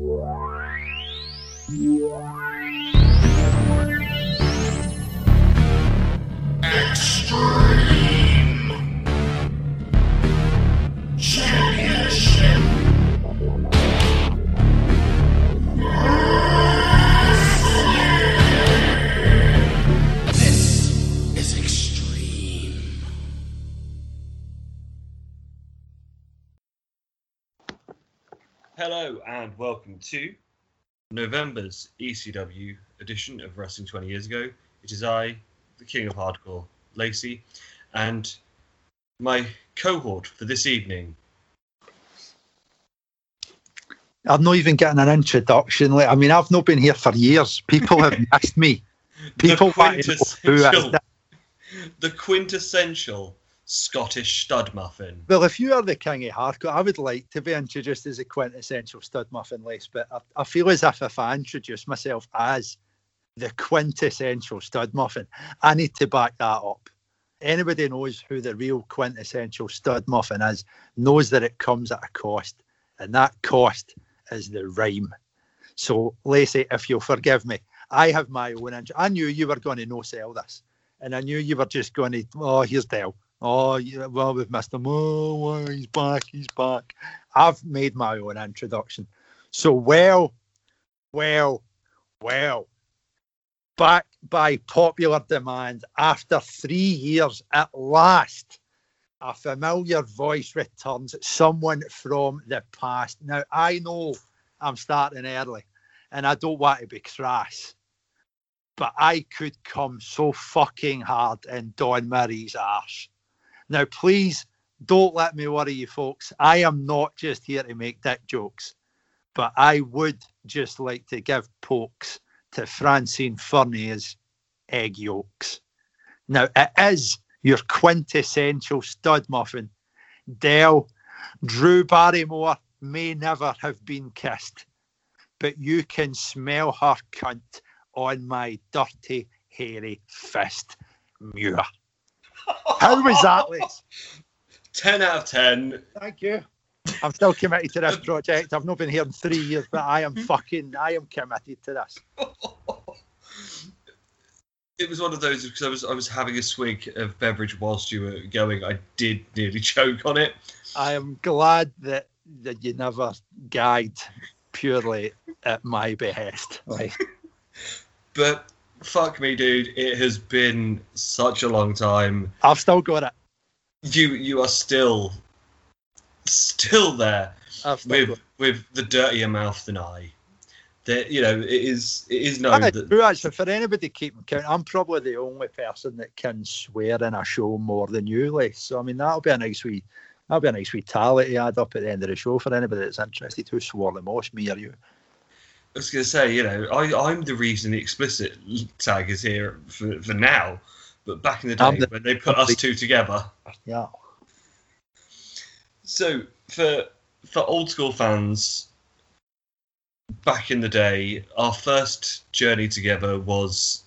Extreme and welcome to November's ECW edition of Wrestling 20 Years Ago. It is I, the King of Hardcore, Lacey, and my cohort for this evening. I'm not even getting an introduction. I mean, I've not been here for years. People have missed me. People the want to know quintessential, the quintessential Scottish stud muffin. Well, if you are the king of hardcore, I would like to be introduced as a quintessential stud muffin lace, but I, I feel as if if I introduce myself as the quintessential stud muffin, I need to back that up. Anybody knows who the real quintessential stud muffin is, knows that it comes at a cost, and that cost is the rhyme. So, Lacey, if you'll forgive me, I have my own. int- I knew you were going to no sell this, and I knew you were just going to. Oh, here's Dell. Oh, yeah, well, we've missed him. Oh, he's back. He's back. I've made my own introduction. So, well, well, well, back by popular demand, after three years at last, a familiar voice returns, someone from the past. Now, I know I'm starting early and I don't want to be crass, but I could come so fucking hard in Dawn Marie's arse. Now, please don't let me worry you folks. I am not just here to make dick jokes, but I would just like to give pokes to Francine Fournier's egg yolks. Now, it is your quintessential stud muffin. Dell, Drew Barrymore may never have been kissed, but you can smell her cunt on my dirty, hairy fist. Muir. How was that, Liz? 10 out of 10. Thank you. I'm still committed to this project. I've not been here in three years, but I am fucking, I am committed to this. it was one of those because I was I was having a swig of beverage whilst you were going. I did nearly choke on it. I am glad that that you never guide purely at my behest. Like, But fuck me, dude, it has been such a long time. I've still got it. You you are still still there with it. with the dirtier mouth than I. That you know it is it is known that true, actually, for anybody keeping count, I'm probably the only person that can swear in a show more than you, like. So I mean, that'll be a nice wee, that'll be a nice wee tally to add up at the end of the show for anybody that's interested. Who swore the most, me or you? I was going to say, you know, I, I'm the reason the explicit tag is here for, for now. But back in the day the- when they put us two together, Yeah. So for for old school fans, back in the day, our first journey together was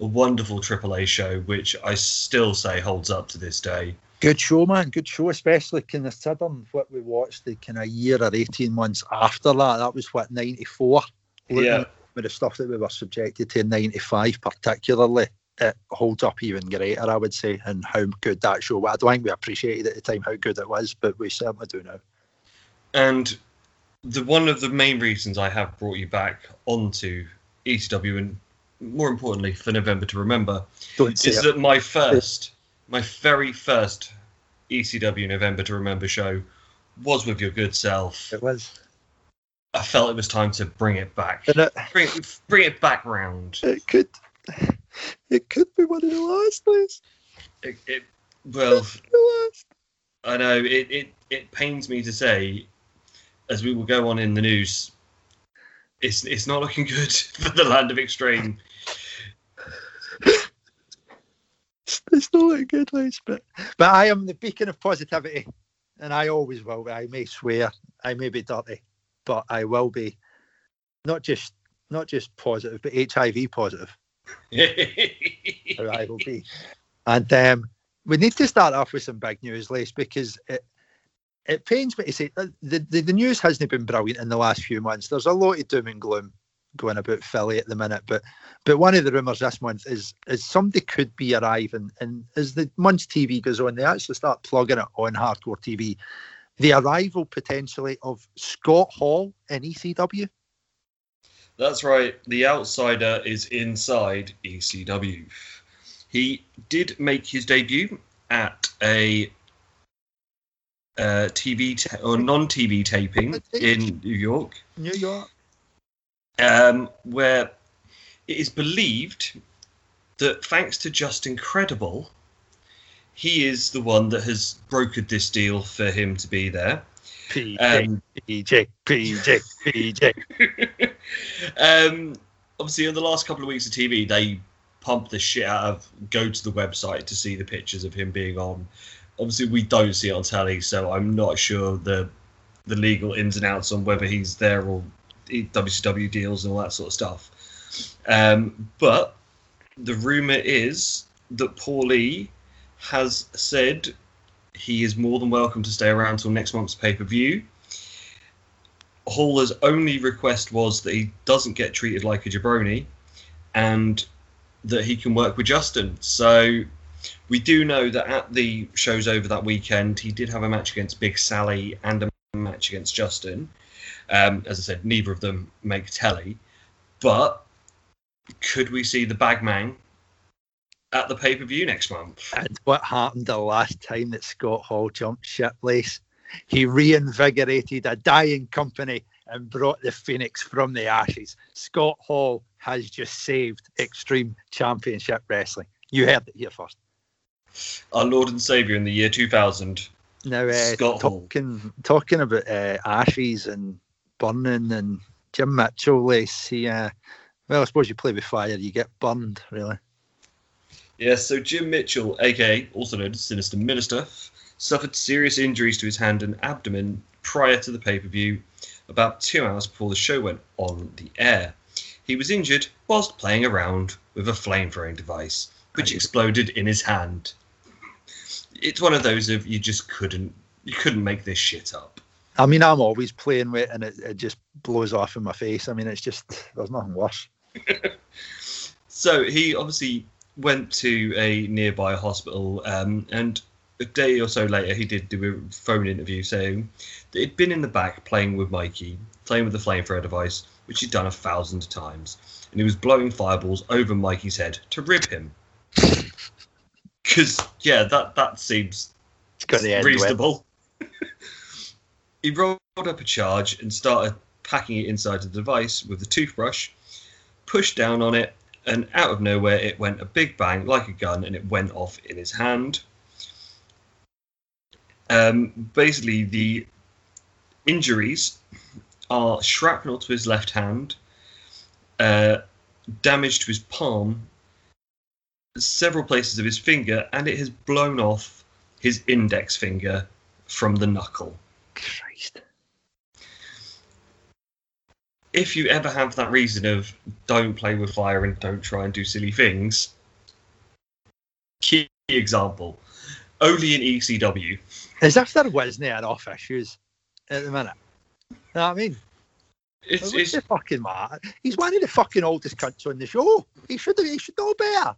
a wonderful AAA show, which I still say holds up to this day. Good show, man. Good show, especially considering what we watched the kind of year or 18 months after that. That was what, 94? Yeah. With the stuff that we were subjected to in 95, particularly, it holds up even greater, I would say, and how good that show was. I don't think we appreciated at the time how good it was, but we certainly do now. And the one of the main reasons I have brought you back onto ECW and more importantly for November to remember is it. that my first, my very first ECW November to remember show was with your good self. It was. I felt it was time to bring it back. It, uh, Bring it, bring it back round. it could it could be one of the last days. It, it, well. I know it, it, it pains me to say, as we will go on in the news, it's it's not looking good for the land of extreme. It's not a good place, but but I am the beacon of positivity, and I always will. I may swear, I may be dirty, but I will be not just not just positive, but HIV positive. I will be. And um, we need to start off with some big news, Lace, because it, it pains me to say uh, the, the, the news hasn't been brilliant in the last few months. There's a lot of doom and gloom going about Philly at the minute, but but one of the rumours this month is is somebody could be arriving, and as the month's TV goes on, they actually start plugging it on hardcore TV. The arrival potentially of Scott Hall in ECW. That's right. The outsider is inside ECW. He did make his debut at a uh, TV ta- or non-TV taping in New York, New York. um, where it is believed that thanks to Justin Credible, he is the one that has brokered this deal for him to be there. PJ, Um, PJ, PJ, PJ. um, obviously, in the last couple of weeks of TV, they pump the shit out of go to the website to see the pictures of him being on. Obviously, we don't see it on telly, so I'm not sure the the legal ins and outs on whether he's there or WCW deals and all that sort of stuff. Um, but the rumor is that Paul Lee has said he is more than welcome to stay around till next month's pay per view. Hall's only request was that he doesn't get treated like a jabroni and that he can work with Justin. So we do know that at the shows over that weekend, he did have a match against Big Sally and a match against Justin. Um, as I said, neither of them make telly. But could we see the Bagman at the pay per view next month? And what happened the last time that Scott Hall jumped ship lace? He reinvigorated a dying company and brought the Phoenix from the ashes. Scott Hall has just saved Extreme Championship Wrestling. You heard it here first. Our Lord and Savior in the year 2000. Now, uh, Scott Hall. talking talking about uh, ashes and burning and Jim Mitchell lace. He, uh, well, I suppose you play with fire, you get burned, really. Yes, so Jim Mitchell, aka also known as Sinister Minister, suffered serious injuries to his hand and abdomen prior to the pay per view, about two hours before the show went on the air. He was injured whilst playing around with a flame throwing device, which exploded in his hand. It's one of those of you just couldn't you couldn't make this shit up. I mean, I'm always playing with it and it, it just blows off in my face. I mean, it's just, there's nothing worse. So he obviously went to a nearby hospital, um, and a day or so later, he did do a phone interview saying that he'd been in the back playing with Mikey, playing with the flamethrower device, which he'd done a thousand times, and he was blowing fireballs over Mikey's head to rib him. Because yeah, that that seems It's got the end well. reasonable. he rolled up a charge and started packing it inside the device with a toothbrush, pushed down on it, and out of nowhere it went a big bang like a gun and it went off in his hand. Um, basically, the injuries are shrapnel to his left hand, uh, damage to his palm, several places of his finger, and it has blown off his index finger from the knuckle. Christ. If you ever have that reason of don't play with fire and don't try and do silly things, key example, only in ECW. As if there wasn't enough issues at the minute. You know what I mean? It's, it's the fucking matter? He's one of the fucking oldest cunts on the show. He should he should know better.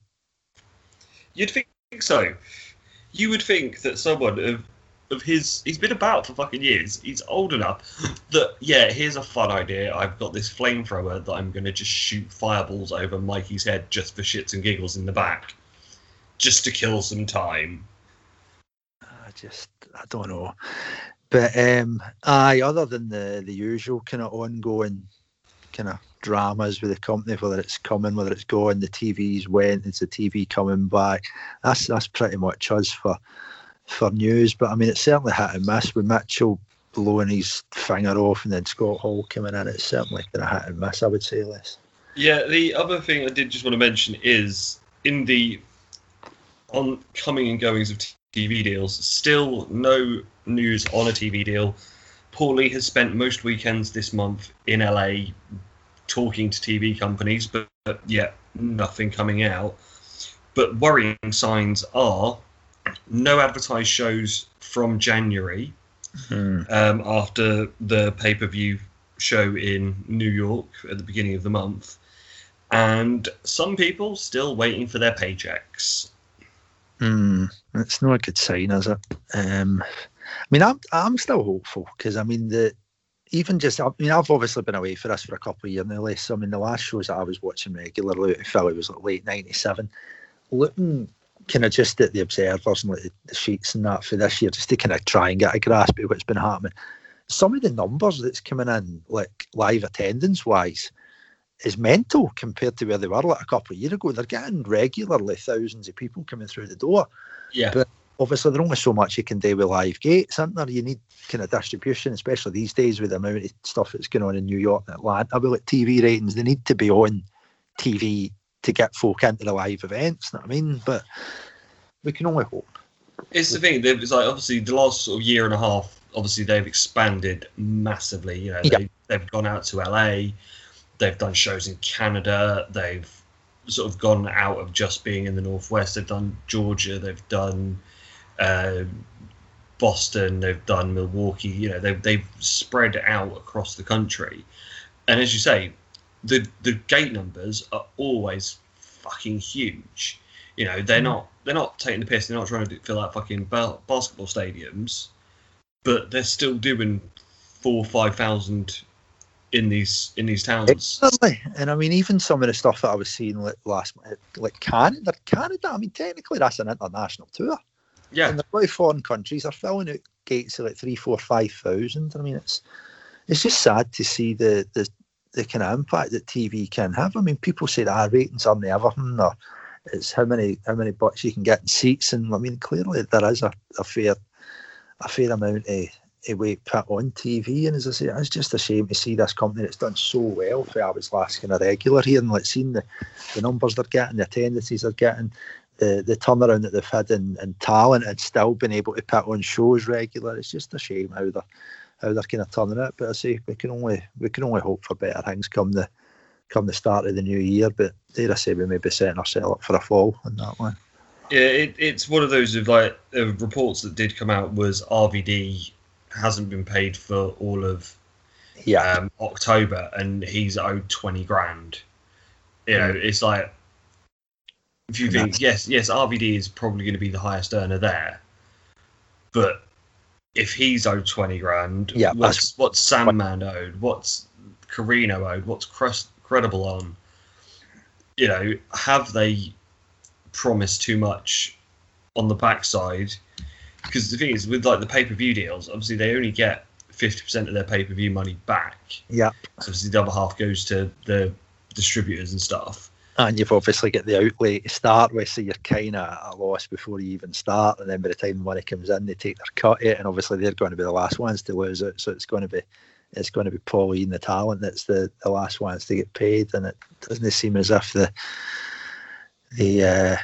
You'd think so. You would think that someone of of his he's been about for fucking years. He's old enough that yeah, here's a fun idea. I've got this flamethrower that I'm gonna just shoot fireballs over Mikey's head just for shits and giggles in the back. Just to kill some time. I just I don't know. But um aye, other than the the usual kind of ongoing kind of dramas with the company, whether it's coming, whether it's going, the TV's went, it's the TV coming back. That's that's pretty much us for for news. But I mean it's certainly hit and miss with Mitchell blowing his finger off and then Scott Hall coming in. It's certainly kind of hit and miss, I would say, Les. Yeah, the other thing I did just want to mention is in the on coming and goings of TV deals, still no news on a TV deal. Paul Lee has spent most weekends this month in LA talking to TV companies, but, but yet nothing coming out. But worrying signs are no advertised shows from January, Hmm. um, after the pay per view show in New York at the beginning of the month. And some people still waiting for their paychecks. Hmm, it's not a good sign, is it? Um, I mean, I'm I'm still hopeful because I mean the even just I mean I've obviously been away for this for a couple of years now. Les. So I mean the last shows that I was watching regularly out of Philly was like late '97. Looking kind of just at the observers and like the, sheets and that for this year, just to kind of try and get a grasp of what's been happening. Some of the numbers that's coming in, like live attendance wise, is mental compared to where they were like a couple of years ago. They're getting regularly thousands of people coming through the door. Yeah. But obviously, there's only so much you can do with live gates, isn't there? You need kind of distribution, especially these days with the amount of stuff that's going on in New York and Atlanta. Well, like TV ratings, they need to be on TV to get folk into the live events. You Know what I mean? But we can only hope. It's the thing. It's like obviously the last sort of year and a half. Obviously, they've expanded massively. You know, Yeah. they, they've gone out to LA. They've done shows in Canada. They've sort of gone out of just being in the northwest. They've done Georgia. They've done uh, Boston. They've done Milwaukee. You know, they've they've spread out across the country. And as you say, the the gate numbers are always fucking huge. You know, they're mm. not they're not taking the piss. They're not trying to fill out fucking ba- basketball stadiums, but they're still doing four or five thousand in these in these towns. Certainly, and I mean, even some of the stuff that I was seeing like last, like Canada, Canada. I mean, technically that's an international tour, Yeah, and they're foreign countries. They're filling out gates of like three, four, five thousand. I mean, it's it's just sad to see the the the kind of impact that TV can have. I mean, people say that our ratings aren't everything, or it's how many how many bucks you can get in seats, and I mean, clearly there is a, a fair a fair amount of, of weight put on TV. And as I say, it's just a shame to see this company that's done so well for I was last kind of regular here and like seeing the, the numbers they're getting, the attendances they're getting, the the turnaround that they've had in, in talent and still been able to put on shows regular. It's just a shame how they're how they're kind of turning it. But I say we can only we can only hope for better things come the come the start of the new year. But dare I say we may be setting ourselves up for a fall in that one. yeah. It, it's one of those of like uh, reports that did come out was RVD hasn't been paid for all of Yeah. um, October, and he's owed twenty grand. You know, it's like if you think yes, yes, RVD is probably going to be the highest earner there, but if he's owed twenty grand, Yeah, what's what's Sandman owed? What's Corino owed? What's Crest, Credible on? You know, have they promised too much on the backside? Because the thing is, with like the pay per view deals, obviously they only get fifty percent of their pay per view money back. yeah. So obviously the other half goes to the distributors and stuff. And you've obviously got the outlay to start with, so you're kind of at a loss before you even start. And then by the time the money comes in, they take their cut it, and obviously they're going to be the last ones to lose it. So it's going to be, it's going to be Pauline, the talent, that's the, the last ones to get paid. And it doesn't seem as if the the uh,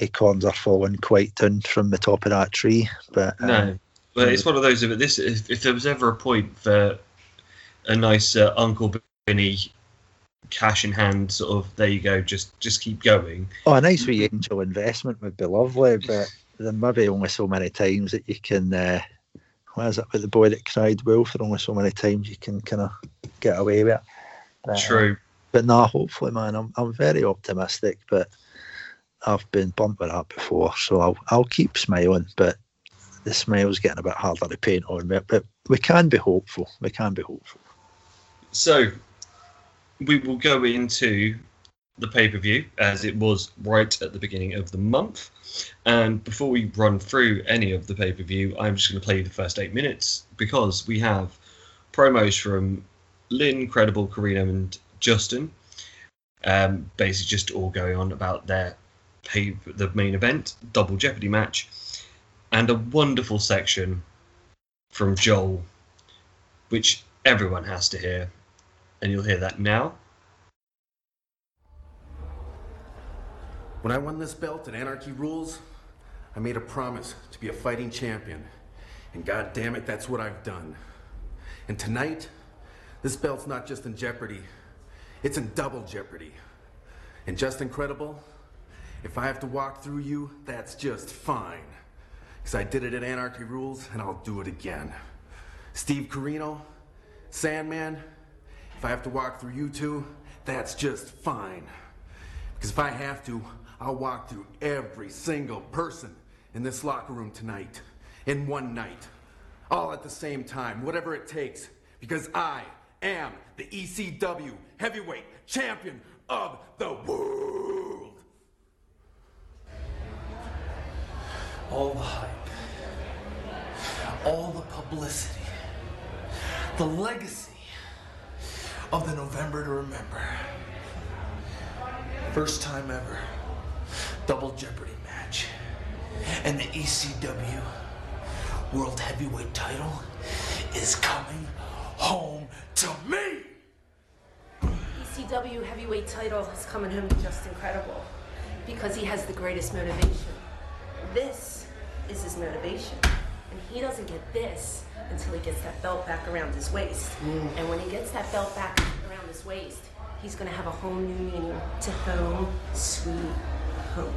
acorns are falling quite down from the top of that tree. But um, No, but it's one of those. If this, if, if there was ever a point for a nice uh, Uncle Benny cash in hand, sort of, there you go, just just keep going. Oh, a nice wee angel investment would be lovely, but there may be only so many times that you can. Uh, what is it with the boy that cried wolf? There only so many times you can kind of get away with it. But, uh, True. but no, hopefully, man, I'm I'm very optimistic. But I've been bumped with that before, so I'll I'll keep smiling. But the smile's getting a bit harder to paint on. But, but we can be hopeful. We can be hopeful. So we will go into the pay per view as it was right at the beginning of the month. And before we run through any of the pay per view, I'm just going to play the first eight minutes because we have promos from Lynn, Credible, Corino, and Justin. Um, basically, just all going on about their pay, the main event, Double Jeopardy match, and a wonderful section from Joel, which everyone has to hear and you'll hear that now. When I won this belt at Anarchy Rulz, I made a promise to be a fighting champion. And god damn it, that's what I've done. And tonight, this belt's not just in jeopardy, it's in double jeopardy. And Justin Credible, if I have to walk through you, that's just fine. Because I did it at Anarchy Rulz, and I'll do it again. Steve Corino, Sandman, if I have to walk through you two, that's just fine. Because if I have to, I'll walk through every single person in this locker room tonight, in one night, all at the same time, whatever it takes. Because I am the ECW heavyweight champion of the world. all the hype, all the publicity, the legacy of the November to Remember. First time ever, double jeopardy match. And the ECW World Heavyweight title is coming home to me! ECW heavyweight title is coming home to Justin Credible because he has the greatest motivation. This is his motivation. And he doesn't get this until he gets that belt back around his waist. Mm. And when he gets that belt back around his waist, he's going to have a whole new meaning to home, sweet home.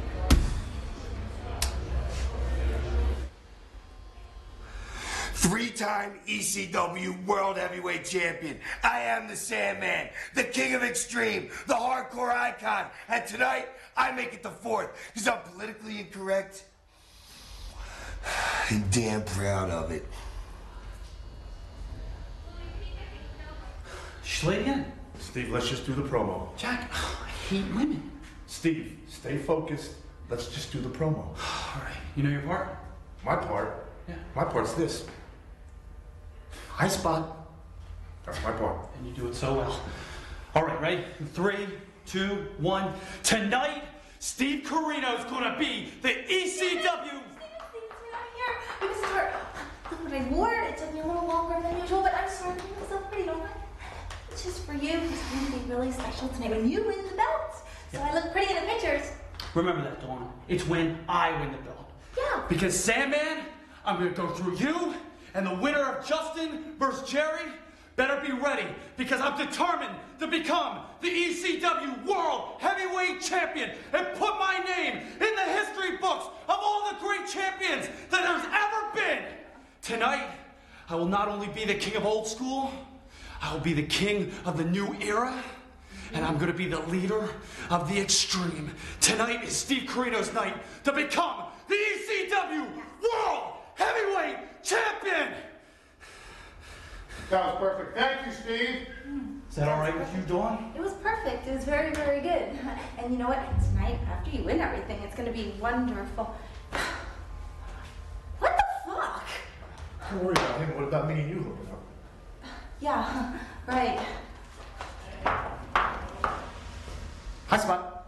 Three-time ECW World Heavyweight Champion. I am the Sandman, the King of Extreme, the hardcore icon. And tonight, I make it the fourth because I'm politically incorrect and damn proud of it. Schley again? Steve, let's just do the promo. Jack, I hate women. Steve, stay focused. Let's just do the promo. All right, you know your part? My part? Yeah. My part's this. High spot. That's my part. And you do it so well. All right, ready? Three, two, one. Tonight, Steve Corino's gonna be the ECW. I'm sorry. Look what I wore. It took me a little longer than usual, but I'm sorry. It was so pretty, don't I? It's just for you. It's going to be really special tonight when you win the belt. So I look pretty in the pictures. Remember that, Dawn. It's when I win the belt. Yeah. Because Sandman, I'm gonna go through you, and the winner of Justin versus Jerry better be ready because I'm determined to become the ECW World Heavyweight Champion and put my name in the history books of all the great champions that there's ever been. Tonight, I will not only be the king of old school, I will be the king of the new era. And I'm gonna be the leader of the extreme. Tonight is Steve Corino's night to become the ECW World Heavyweight Champion! That was perfect. Thank you, Steve. Mm. Is that all right with you, Dawn? It was perfect. It was very, very good. And you know what? Tonight, after you win everything, it's going to be wonderful. What the fuck? Don't worry about him. What about me and you hooking up? Yeah, right. High spot.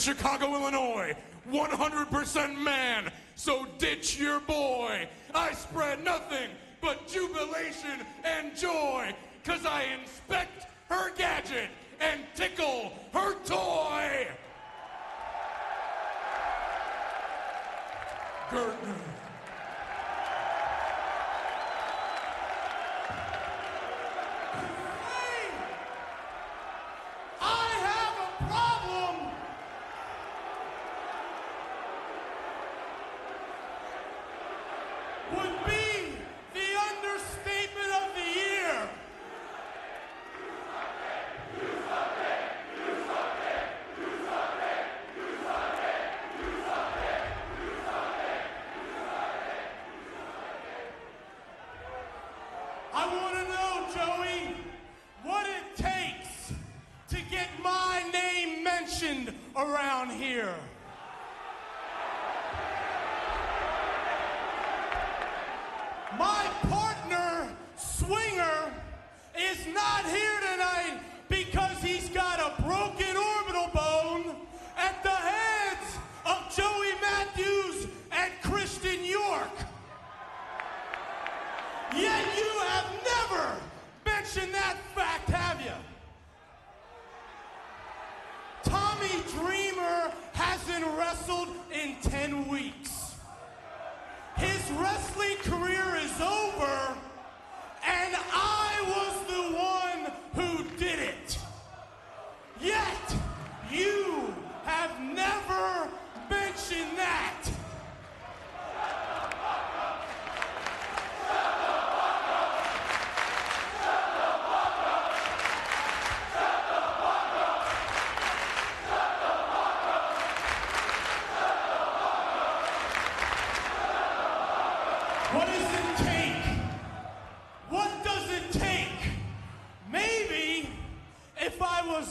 Chicago, Illinois, 100% man, so ditch your boy. I spread nothing but jubilation and joy, cause I inspect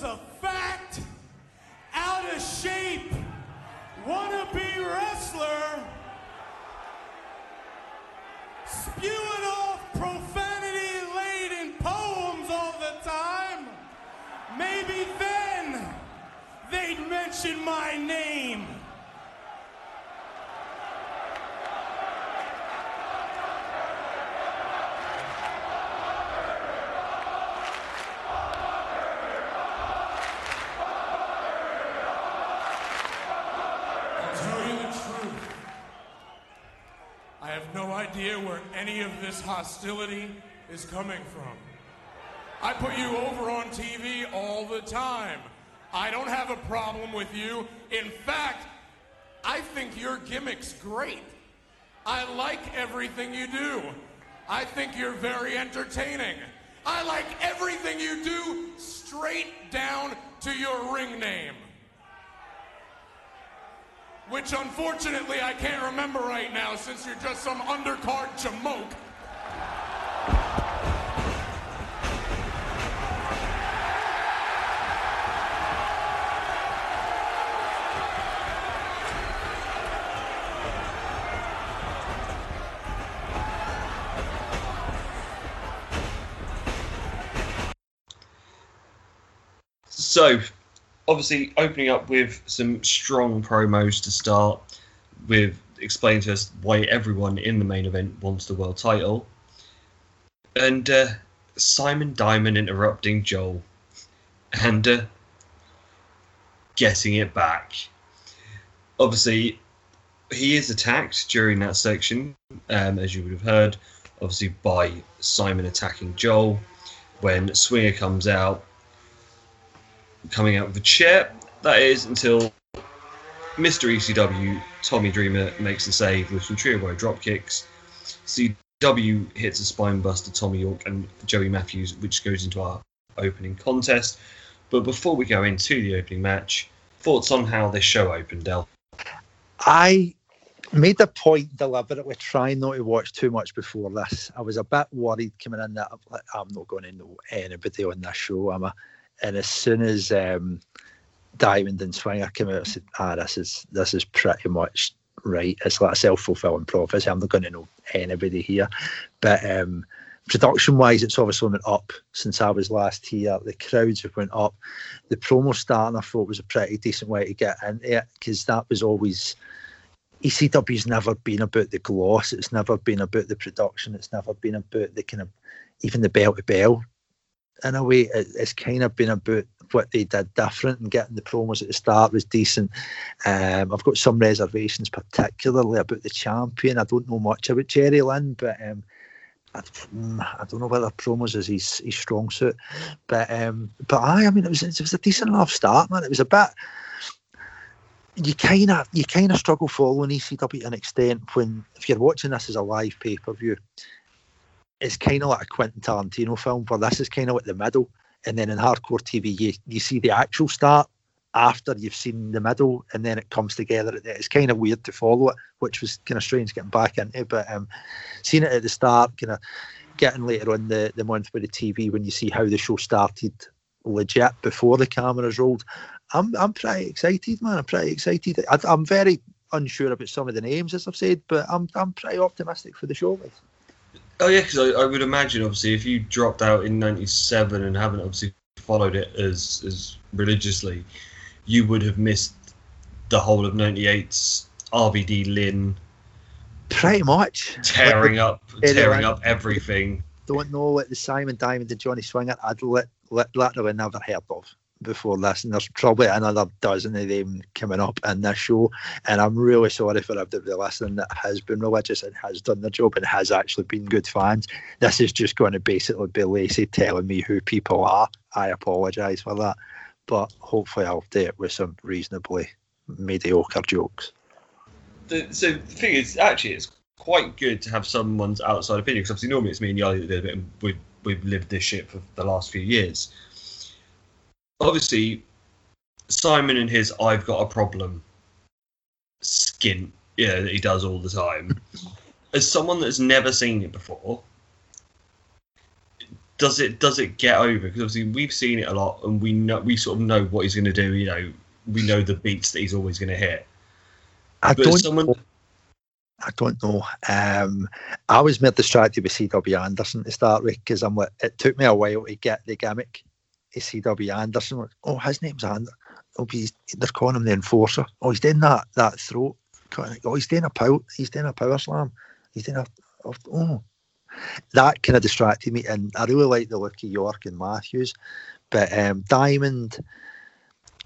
was a fat, out of shape, wannabe wrestler, spewing off profanity laden poems all the time, maybe then they'd mention my name. This hostility is coming from. I put you over on TV all the time. I don't have a problem with you. In fact, I think your gimmick's great. I like everything you do. I think you're very entertaining. I like everything you do straight down to your ring name which unfortunately I can't remember right now since you're just some undercard jamoke. So, obviously, opening up with some strong promos to start, with explaining to us why everyone in the main event wants the world title, and uh, Simon Diamond interrupting Joel, and uh, getting it back. Obviously, he is attacked during that section, um, as you would have heard, obviously by Simon attacking Joel. When Swinger comes out, coming out of the chair. That is until Mr. ECW, Tommy Dreamer, makes the save with some trio drop kicks. CW hits a spine buster, Tommy York and Joey Matthews, which goes into our opening contest. But before we go into the opening match, thoughts on how this show opened, Del? I made a point deliberately trying not to watch too much before this. I was a bit worried coming in that I'm, not going to know anybody on this show, I'm I? And as soon as um, Diamond and Swinger came out, I said, "Ah, this is this is pretty much right. It's like a self fulfilling prophecy. I'm not going to know anybody here." But um, production wise, it's obviously went up since I was last here. The crowds have went up. The promo starting, I thought, was a pretty decent way to get into it because that was always. ECW's never been about the gloss. It's never been about the production. It's never been about the kind of even the bell to bell. In a way, it, it's kind of been about what they did different and getting the promos at the start was decent. Um, I've got some reservations, particularly about the champion. I don't know much about Jerry Lynn, but um, I, mm, I, don't know whether promos is his, his strong suit. But um, but I, I mean, it was it was a decent enough start, man. It was a bit. You kind of you kind of struggle following ECW to an extent when if you're watching this as a live pay per view. It's kind of like a Quentin Tarantino film, where this is kind of like the middle and then in hardcore TV, you, you see the actual start after you've seen the middle, and then it comes together. It's kind of weird to follow it, which was kind of strange getting back into. But um, seeing it at the start, kind of getting later on the the month with the TV when you see how the show started legit before the cameras rolled. I'm I'm pretty excited, man. I'm pretty excited. I, am very unsure about some of the names, as I've said, but I'm I'm pretty optimistic for the show. Oh yeah, because I, I, would imagine obviously if you dropped out in '97 and haven't obviously followed it as as religiously, you would have missed the whole of '98's RVD Lynn. Pretty much tearing up, tearing up everything. Don't know what the Simon Diamond and Johnny Swinger I'd let, let, literally never heard of before this, and there's probably another dozen of them coming up in this show. And I'm really sorry for everybody listening that has been religious and has done the job and has actually been good fans. This is just going to basically be Lacey telling me who people are. I apologise for that, but hopefully I'll do it with some reasonably mediocre jokes. The, so the thing is, actually, it's quite good to have someone's outside opinion because obviously normally it's me and Yali that it, and we've, we've lived this shit for the last few years obviously Simon and his "I've got a problem" skin, yeah, that he does all the time. As someone that's never seen it before, does it does it get over? Because obviously we've seen it a lot, and we know we sort of know what he's going to do. You know, we know the beats that he's always going to hit. I but don't. Someone... Know. I don't know. Um, I was more distracted with CW Anderson to start with because I'm. It took me a while to get the gimmick ACW Anderson. Oh, his name's Anderson. Oh, he's, they're calling him the enforcer. Oh, he's doing that that throat. Oh, he's doing a power. He's doing a power slam. He's doing a. Oh, that kind of distracted me, and I really like the look of York and Matthews, but um, Diamond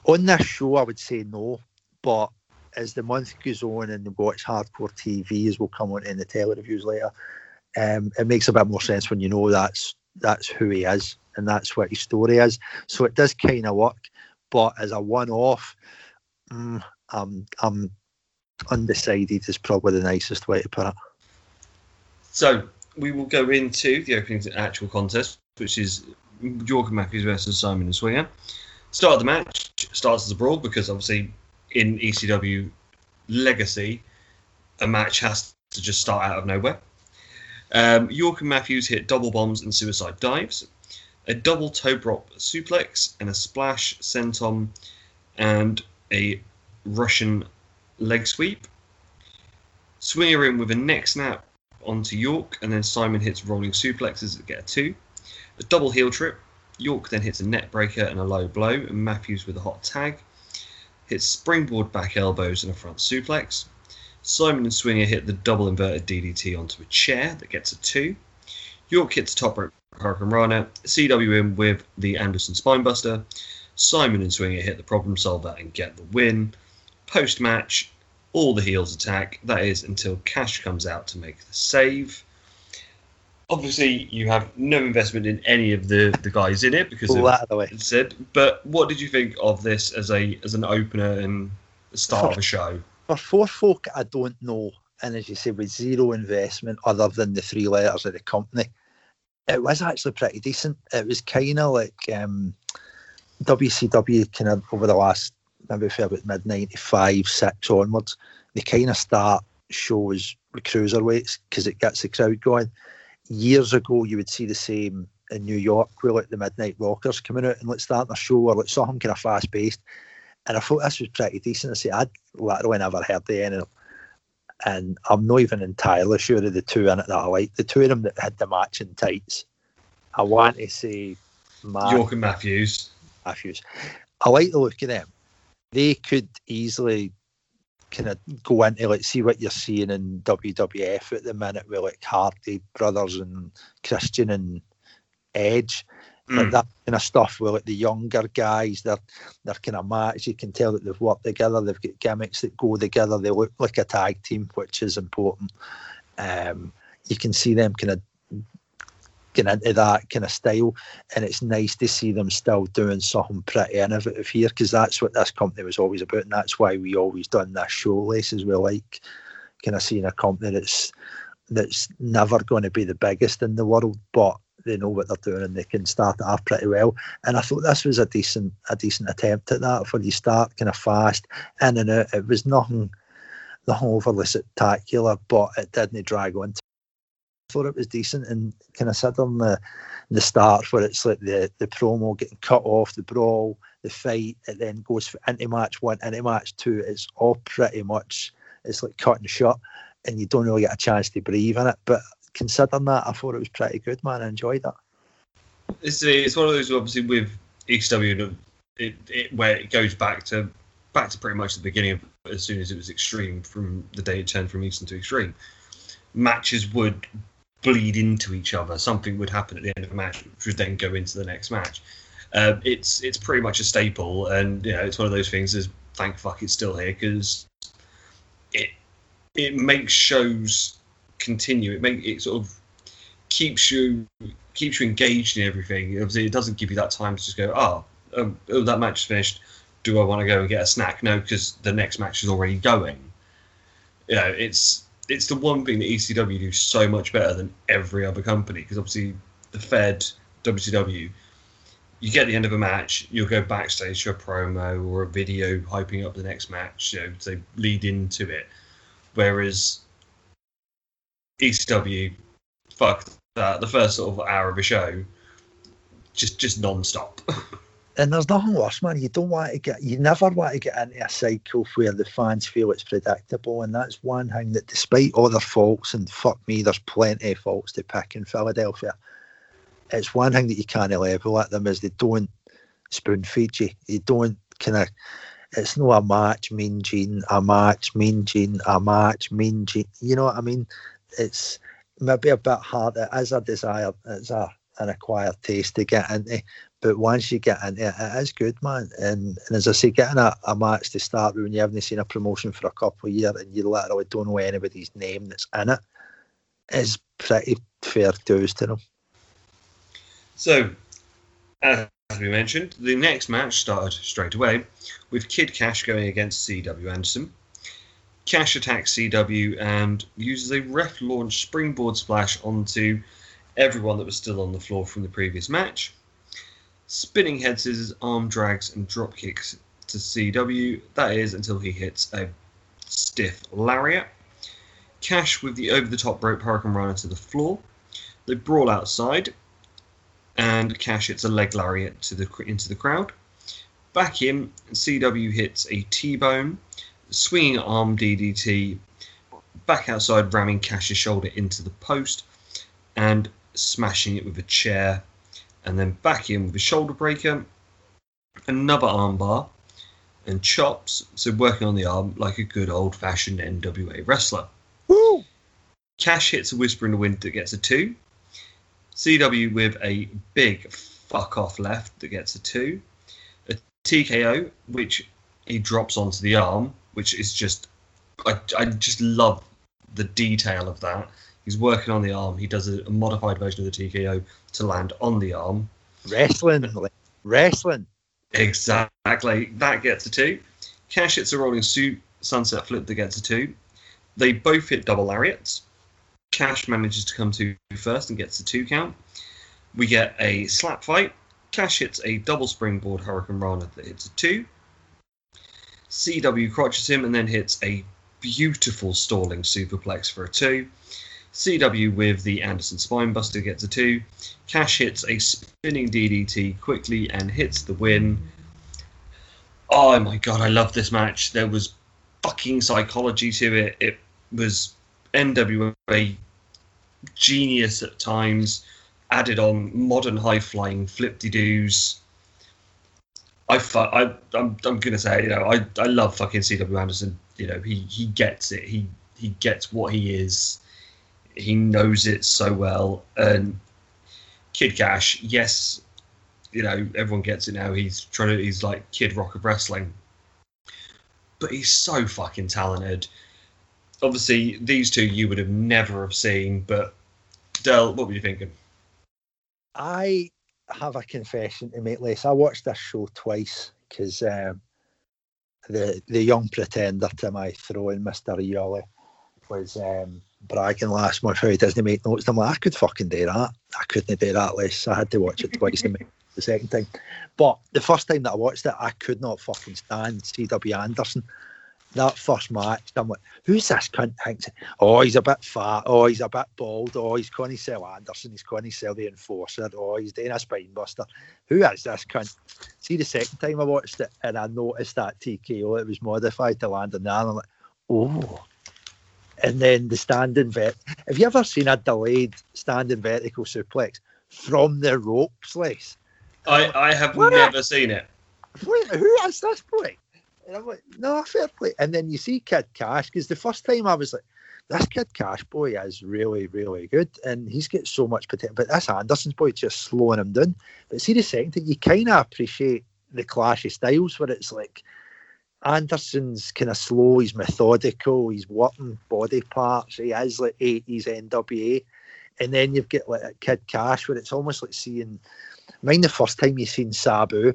on this show, I would say no, but as the month goes on and we watch hardcore TV, as we'll come on in the tele reviews later, um, it makes a bit more sense when you know that's that's who he is and that's what his story is. So it does kind of work, but as a one-off, mm, I'm I'm undecided is probably the nicest way to put it. So we will go into the opening actual contest, which is York Matthews versus Simon and Swinger. Start of the match starts as a brawl because obviously in ECW Legacy, a match has to just start out of nowhere. Um, York and Matthews hit double bombs and suicide dives a double toe drop suplex and a splash senton and a Russian leg sweep. Swinger in with a neck snap onto York, and then Simon hits rolling suplexes to get a two. A double heel trip. York then hits a neck breaker and a low blow, and Matthews with a hot tag. Hits springboard back elbows and a front suplex. Simon and Swinger hit the double inverted DDT onto a chair that gets a two. York hits top rope Hurricanrana, CWM with the Anderson Spinebuster. Simon and Swinger hit the problem solver and get the win. Post match, all the heels attack. That is until Cash comes out to make the save. Obviously, you have no investment in any of the, the guys in it because of the way. said. But what did you think of this as a as an opener and start for, of a show? For four folk, I don't know, and as you say, with zero investment other than the three letters of the company, it was actually pretty decent. It was kind of like um, WCW kind of over the last maybe for about mid '95, six onwards. They kind of start shows with cruiserweights because it gets the crowd going. Years ago, you would see the same in New York with like the Midnight Rockers coming out and like starting a show or like something kind of fast paced. And I thought this was pretty decent. I say I'd literally never heard the end of and I'm not even entirely sure of the two in it that I like. The two of them that had the matching tights. I want to say Matt, York and Matthews. Matthews. I like the look of them. They could easily kind of go into like see what you're seeing in WWF at the minute with like Hardy brothers and Christian and Edge. Like Mm. that kind of stuff where like the younger guys, they're they're kind of match. You can tell that they've worked together. They've got gimmicks that go together. They look like a tag team, which is important. Um, you can see them kind of getting into that kind of style, and it's nice to see them still doing something pretty innovative here because that's what this company was always about, and that's why we always done this showlace as we like kind of seeing a company that's that's never going to be the biggest in the world, but they know what they're doing and they can start it off pretty well. And I thought this was a decent a decent attempt at that for the start kind of fast in and out. It was nothing nothing overly spectacular, but it didn't drag on. I thought it was decent and kind of considering the the start where it's like the the promo getting cut off, the brawl, the fight, it then goes for into match one, into match two. It's all pretty much it's like cut and shut, and you don't really get a chance to breathe in it. But considering that, I thought it was pretty good, man. I enjoyed that. It's it's one of those obviously with ECW it, it where it goes back to back to pretty much the beginning of as soon as it was extreme from the day it turned from Eastern to extreme. Matches would bleed into each other. Something would happen at the end of a match, which would then go into the next match. Uh, it's it's pretty much a staple, and you know it's one of those things. Is thank fuck it's still here because it it makes shows continue. It make it sort of keeps you keeps you engaged in everything. Obviously, it doesn't give you that time to just go, oh, um, oh that match is finished. Do I want to go and get a snack? No, because the next match is already going. You know, it's it's the one thing that ECW do so much better than every other company. Because obviously, the Fed, WCW, you get the end of a match, you'll go backstage to a promo or a video hyping up the next match. You know, to lead into it. Whereas ECW, fuck that. Uh, the first sort of hour of a show, just just non-stop. And there's nothing worse, man. You don't want to get, you never want to get into a cycle where the fans feel it's predictable. And that's one thing that, despite all their faults, and fuck me, there's plenty of faults to pick in Philadelphia. It's one thing that you can't level at them is they don't spoon feed you. You don't kind of, it's not a match, mean gene, a match, mean gene, a match, mean gene. You know what I mean? It's maybe a bit hard. It is a desire, it's a, an acquired taste to get into. But once you get into it, it is good, man. And, and as I say, getting a, a match to start when you haven't seen a promotion for a couple of years and you literally don't know anybody's name that's in it is pretty fair dues to them. So, as we mentioned, the next match started straight away with Kid Cash going against CW Anderson. Cash attacks CW and uses a ref launch springboard splash onto everyone that was still on the floor from the previous match. Spinning head scissors, arm drags, and drop kicks to CW. That is until he hits a stiff lariat. Cash with the over the top rope hurricanrana to the floor. They brawl outside, and Cash hits a leg lariat to the into the crowd. Back in, CW hits a T-bone, swinging arm DDT, back outside, ramming Cash's shoulder into the post, and smashing it with a chair, and then back in with a shoulder breaker, another armbar, and chops. So working on the arm like a good old-fashioned NWA wrestler. Woo! Cash hits a whisper in the wind that gets a two. CW with a big fuck off left that gets a two. A TKO, which he drops onto the arm, which is just, I, I just love the detail of that. He's working on the arm. He does a, a modified version of the TKO to land on the arm. Wrestling, wrestling. Exactly. That gets a two. Cash hits a rolling suit sunset flip that gets a two. They both hit double lariats. Cash manages to come to first and gets a two count. We get a slap fight. Cash hits a double springboard Hurricanrana that hits a two. CW crotches him and then hits a beautiful stalling superplex for a two. CW with the Anderson Spinebuster gets a two. Cash hits a spinning DDT quickly and hits the win. Oh my god, I love this match. There was fucking psychology to it. It was NWA genius at times, added on modern high flying flip de doos. I, fu- I I'm I'm gonna say you know I, I love fucking CW Anderson. You know he he gets it. He he gets what he is. He knows it so well. And Kid Cash, yes, you know everyone gets it now. He's trying to he's like Kid Rock of wrestling, but he's so fucking talented. Obviously, these two you would have never have seen, but Del, what were you thinking? I have a confession to make, Les. I watched this show twice because um, the the young pretender to my throwing, Mister Ioli, was um, bragging last month how he doesn't make notes. I'm like, I could fucking do that. I couldn't do that, Les. I had to watch it twice and make the second time. But the first time that I watched it, I could not fucking stand C.W. Anderson. That first match, I'm like, who's this cunt? Thinks, oh, he's a bit fat. Oh, he's a bit bald. Oh, he's Connie Cell Anderson. He's Connie Cell the Enforcer. Oh, he's doing a spine buster. Who is this cunt? See, the second time I watched it and I noticed that TKO, oh, it was modified to land on that. I'm like, oh. And then the standing vet. Have you ever seen a delayed standing vertical suplex from the ropes, Les? I, I have What? never seen it. Wait, who is this boy? And I'm like, no, fair play. And then you see Kid Cash, because the first time I was like, this Kid Cash boy is really, really good. And he's got so much potential. But this Anderson's boy just slowing him down. But see, the second thing, you kind of appreciate the clash of styles where it's like Anderson's kind of slow, he's methodical, he's working body parts, he is like 80s NWA. And then you've got like Kid Cash where it's almost like seeing, mind the first time you've seen Sabu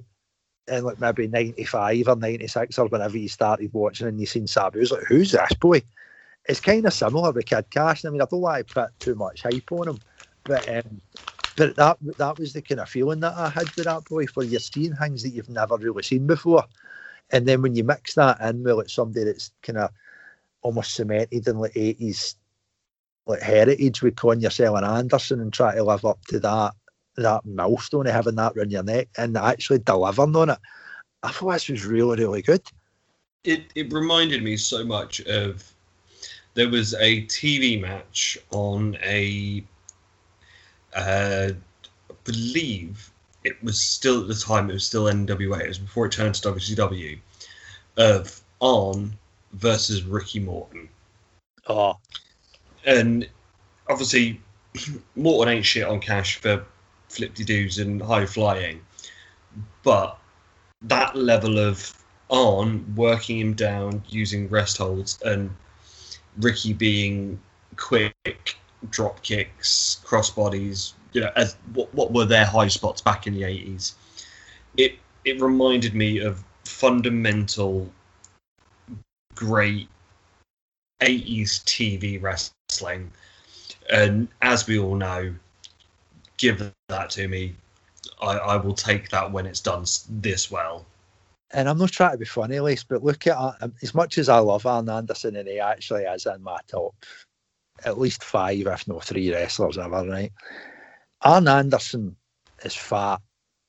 in like maybe 95 or 96 or whenever you started watching and you seen Sabu, it's like, who's this boy? It's kind of similar with Kid Cash. I mean, I don't want to put too much hype on him, but um, but that that was the kind of feeling that I had with that boy, where you're seeing things that you've never really seen before. And then when you mix that in with like somebody that's kind of almost cemented in like 80s like heritage with Conyers and Anderson and try to live up to that that milestone of having that around your neck and actually delivering on it. I thought this was really, really good. It it reminded me so much of there was a TV match on a uh, I believe it was still at the time it was still NWA. It was before it turned to WCW of Arn versus Ricky Morton. Oh, and obviously Morton ain't shit on cash for flipty doos and high flying, but that level of on working him down using rest holds and Ricky being quick drop kicks, cross bodies, you know, as what, what were their high spots back in the eighties. It it reminded me of fundamental great 80s TV wrestling. And as we all know, give that to me. I, I will take that when it's done this well. and I'm not trying to be funny, Lace, but look at um, as much as I love Arn Anderson, and he actually is in my top at least five, if not three wrestlers ever, right? Arn Anderson is fat.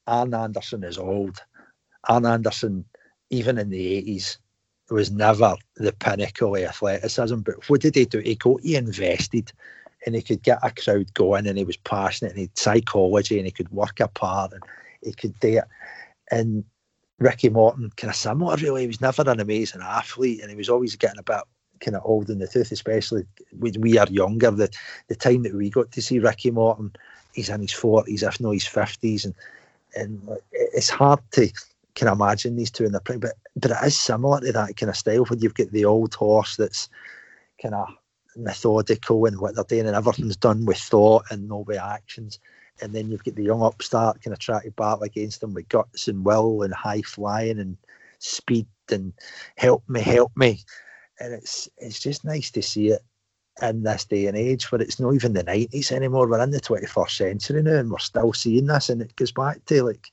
Arn Anderson is old. Arn Anderson, even in the 80s, was never the pinnacle of athleticism. But what did he do? He go, he invested and he could get a crowd going and he was passionate and he psychology and he could work apart and he could do it. And Ricky Morton, kind of similar, really. He was never an amazing athlete and he was always getting a bit kind of old in the tooth, especially when we are younger. The, the time that we got to see Ricky Morton, he's in his 40s, if not his 50s. And, and it's hard to can imagine these two in the prime, but, but it is similar to that kind of style where you've got the old horse that's kind of methodical and what they're doing and everything's done with thought and no reactions. And then you've got the young upstart kind of trying to battle against them with guts and will and high flying and speed and help me, help me. And it's it's just nice to see it in this day and age where it's not even the nineties anymore. We're in the twenty first century now and we're still seeing this and it goes back to like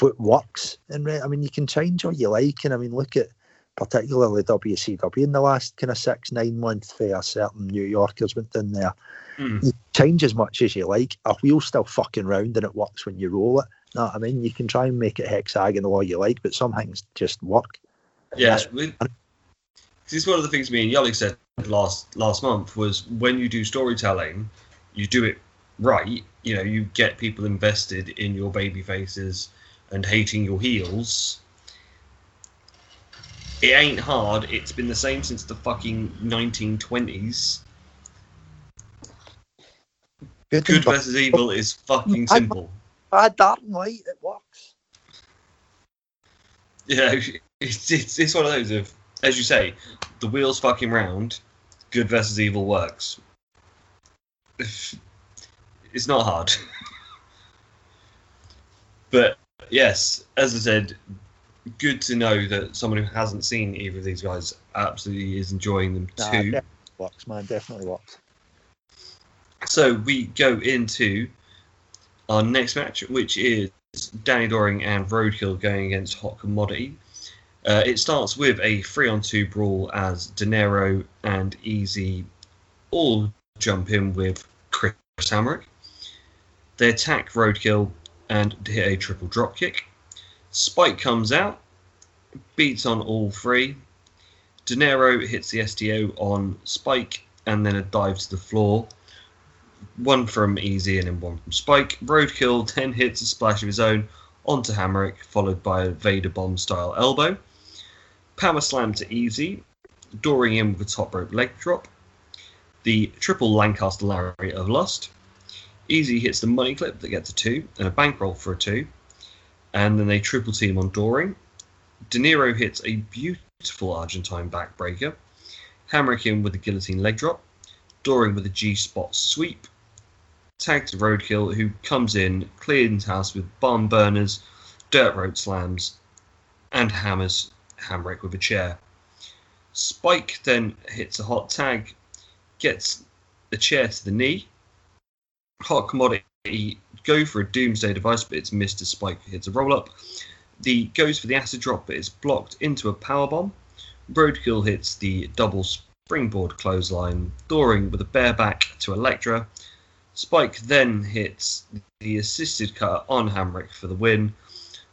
what works and I mean you can change what you like and I mean look at particularly WCW in the last kind of six, nine months for certain New Yorkers went in there. Mm. You change as much as you like. A wheel's still fucking round and it works when you roll it. You Know what I mean? You can try and make it hexagonal all you like, but some things just work. That- with, 'cause it's one of the things me and Yolik said last last month was when you do storytelling, you do it right. You know, you get people invested in your baby faces and hating your heels. It ain't hard. It's been the same since the fucking 1920s. good, Good versus evil is fucking simple. I, dark and light. It works. Yeah, it's, it's it's one of those of, as you say, the wheels fucking round. Good versus evil works. It's not hard. but yes, as I said, good to know that someone who hasn't seen either of these guys absolutely is enjoying them Nah, too. definitely works, man. Definitely works. So we go into our next match, which is Danny Doring and Roadkill going against Hot Commodity. Uh, it starts with a three on two brawl as Dinero and Easy all jump in with Chris Hamrick. They attack Roadkill and hit a triple drop kick. Spike comes out, beats on all three. Dinero hits the STO on Spike and then a dive to the floor one from Easy and then one from Spike. Roadkill then hits a splash of his own onto Hamrick, followed by a Vader bomb style elbow. Power slam to Easy, Doring in with a top rope leg drop. The triple Lancaster Lariat of Lust. Easy hits the money clip that gets a two and a bankroll for a two. And then they triple team on Doring. Dinero hits a beautiful Argentine backbreaker. Hamrick in with a guillotine leg drop. Doring with a G spot sweep. Tag to Roadkill, who comes in, cleans house with barn burners, dirt road slams, and hammers Hamrick with a chair. Spike then hits a hot tag, gets the chair to the knee. Hot commodity go for a doomsday device, but it's missed as Spike hits a roll up. The goes for the acid drop, but it's blocked into a power bomb. Roadkill hits the double springboard clothesline, Doring with a bareback to Elektra. Spike then hits the assisted cut on Hamrick for the win.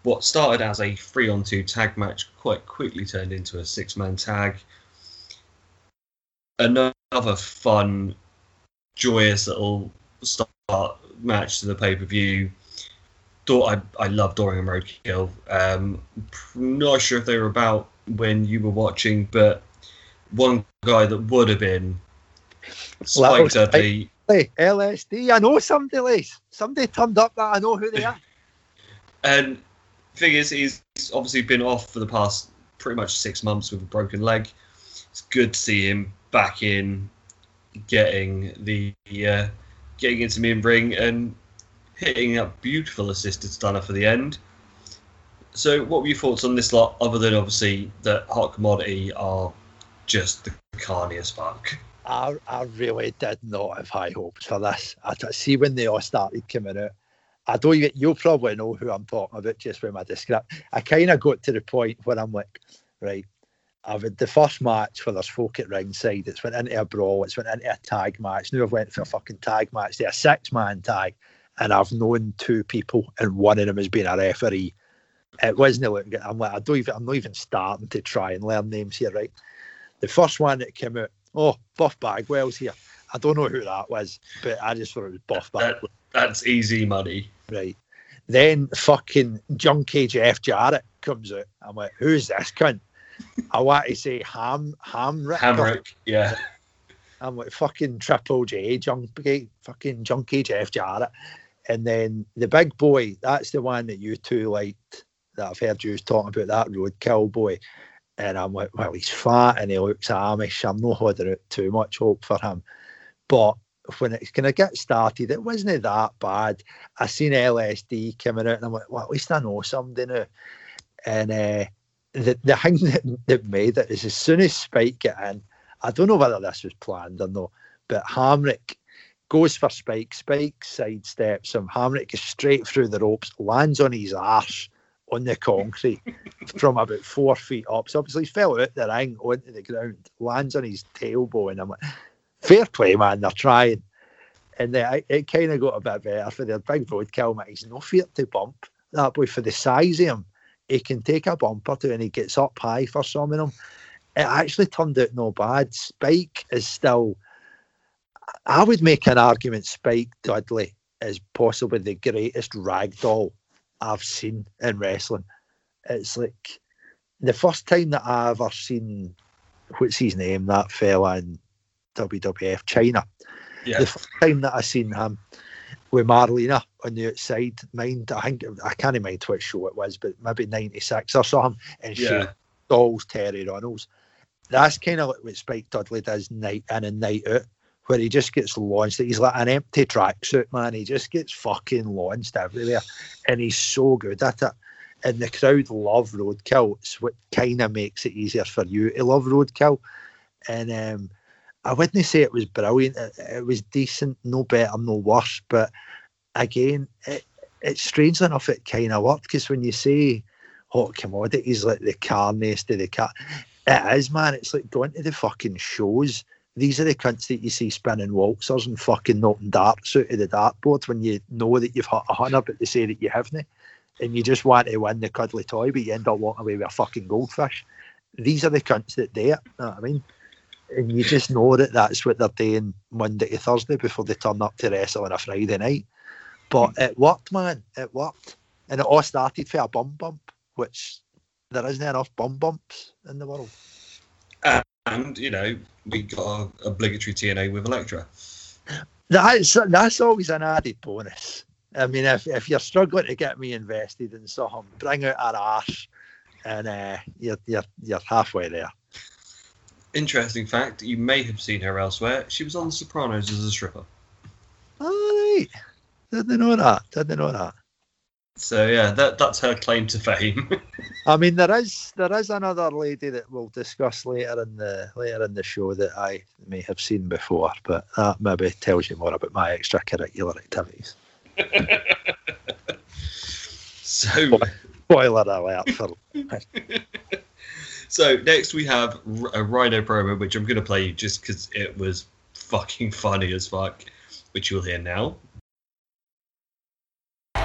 What started as a three on two tag match quite quickly turned into a six man tag. Another fun, joyous little start match to the pay per view. Thought I, I love Doring and Roadkill. Um, not sure if they were about when you were watching, but one guy that would have been Spike Well, that was Dudley. Hey, LSD. I know somebody, Lace. Somebody turned up that I know who they are. And thing is, he's obviously been off for the past pretty much six months with a broken leg. It's good to see him back in, getting the uh, getting into me and ring and hitting that beautiful assisted stunner for the end. So, what were your thoughts on this lot, other than obviously that Hot Commodity are just the carniest fuck? I, I really did not have high hopes for this. I see when they all started coming out. I don't even, you'll probably know who I'm talking about just with my description. I kind of got to the point where I'm like, right, I've had the first match where there's folk at ringside. It's went into a brawl. It's went into a tag match. Now I've went for a fucking tag match. They're a six man tag, and I've known two people, and one of them has been a referee. It wasn't looking good. I'm like, I don't even, I'm not even starting to try and learn names here, right? The first one that came out, oh, Buff Bagwell's here. I don't know who that was, but I just thought it was Buff That, Bagwell. that's easy money. Right. Then fucking Junkie Jeff Jarrett comes out. I'm like, who's this cunt? I want to say Ham Hamrick. Hamrick, yeah. I'm like fucking Triple J, Junkie, fucking Junkie Jeff Jarrett. And then the big boy, that's the one that you two liked that I've heard you talking about, that roadkill boy. And I'm like, well, he's fat and he looks Amish. I'm not holding out too much hope for him. But when it's going to get started, it wasn't that bad. I seen LSD coming out and I'm like, well, at least I know somebody now. And uh, the, the thing that, that made it is as soon as Spike get in, I don't know whether this was planned or not, but Hamrick goes for Spike. Spike sidesteps him. Hamrick goes straight through the ropes, lands on his arse on the concrete from about four feet up. So obviously he fell out the ring onto the ground, lands on his tailbone. I'm like, fair play, man, they're trying. And then it, it kind of got a bit better for their big roadkill, mate. He's no fear to bump. That boy, for the size of him, he can take a bump or two and he gets up high for some of them. It actually turned out no bad. Spike is still, I would make an argument Spike Dudley is possibly the greatest ragdoll I've seen in wrestling. It's like the first time that I ever seen, what's his name, that fella in WWF Chyna. Yeah. The first time that I seen him, with Marlena on the outside. Mind, I think I can't mind which show it was, but maybe '96 or something. And she Yeah. dolls Terri Runnels. That's kind of like what Spike Dudley does night in and night out, where he just gets launched. He's like an empty tracksuit, man. He just gets fucking launched everywhere, and he's so good at it. And the crowd love Roadkill. It's what kind of makes it easier for you to love Roadkill. And um, I wouldn't say it was brilliant. It, it was decent, no better, no worse. But again, it, it's strange enough it kind of worked because when you say hot commodities like the car nest of the car, it is, man. It's like going to the fucking shows. These are the cunts that you see spinning waltzers and fucking knocking darts out of the dartboard when you know that you've hit a hundred, but they say that you haven't. And you just want to win the cuddly toy, but you end up walking away with a fucking goldfish. These are the cunts that do it. Know what I mean? And you just know that that's what they're doing Monday to Thursday before they turn up to wrestle on a Friday night. But it worked, man. It worked. And it all started for a bum bump, which there isn't enough bum bumps in the world. And you know, we got a obligatory TNA with Elektra. That's that's always an added bonus. I mean, if, if you're struggling to get me invested in something, bring out our arse, and uh, you're, you're you're halfway there. Interesting fact: you may have seen her elsewhere. She was on The Sopranos as a stripper. All right, didn't know that. Didn't know that. So yeah, that that's her claim to fame. I mean, there is there is another lady that we'll discuss later in the later in the show that I may have seen before, but that maybe tells you more about my extracurricular activities. so Spoiler alert for so next we have a Rhino promo, which I'm going to play you just because it was fucking funny as fuck, which you'll hear now. My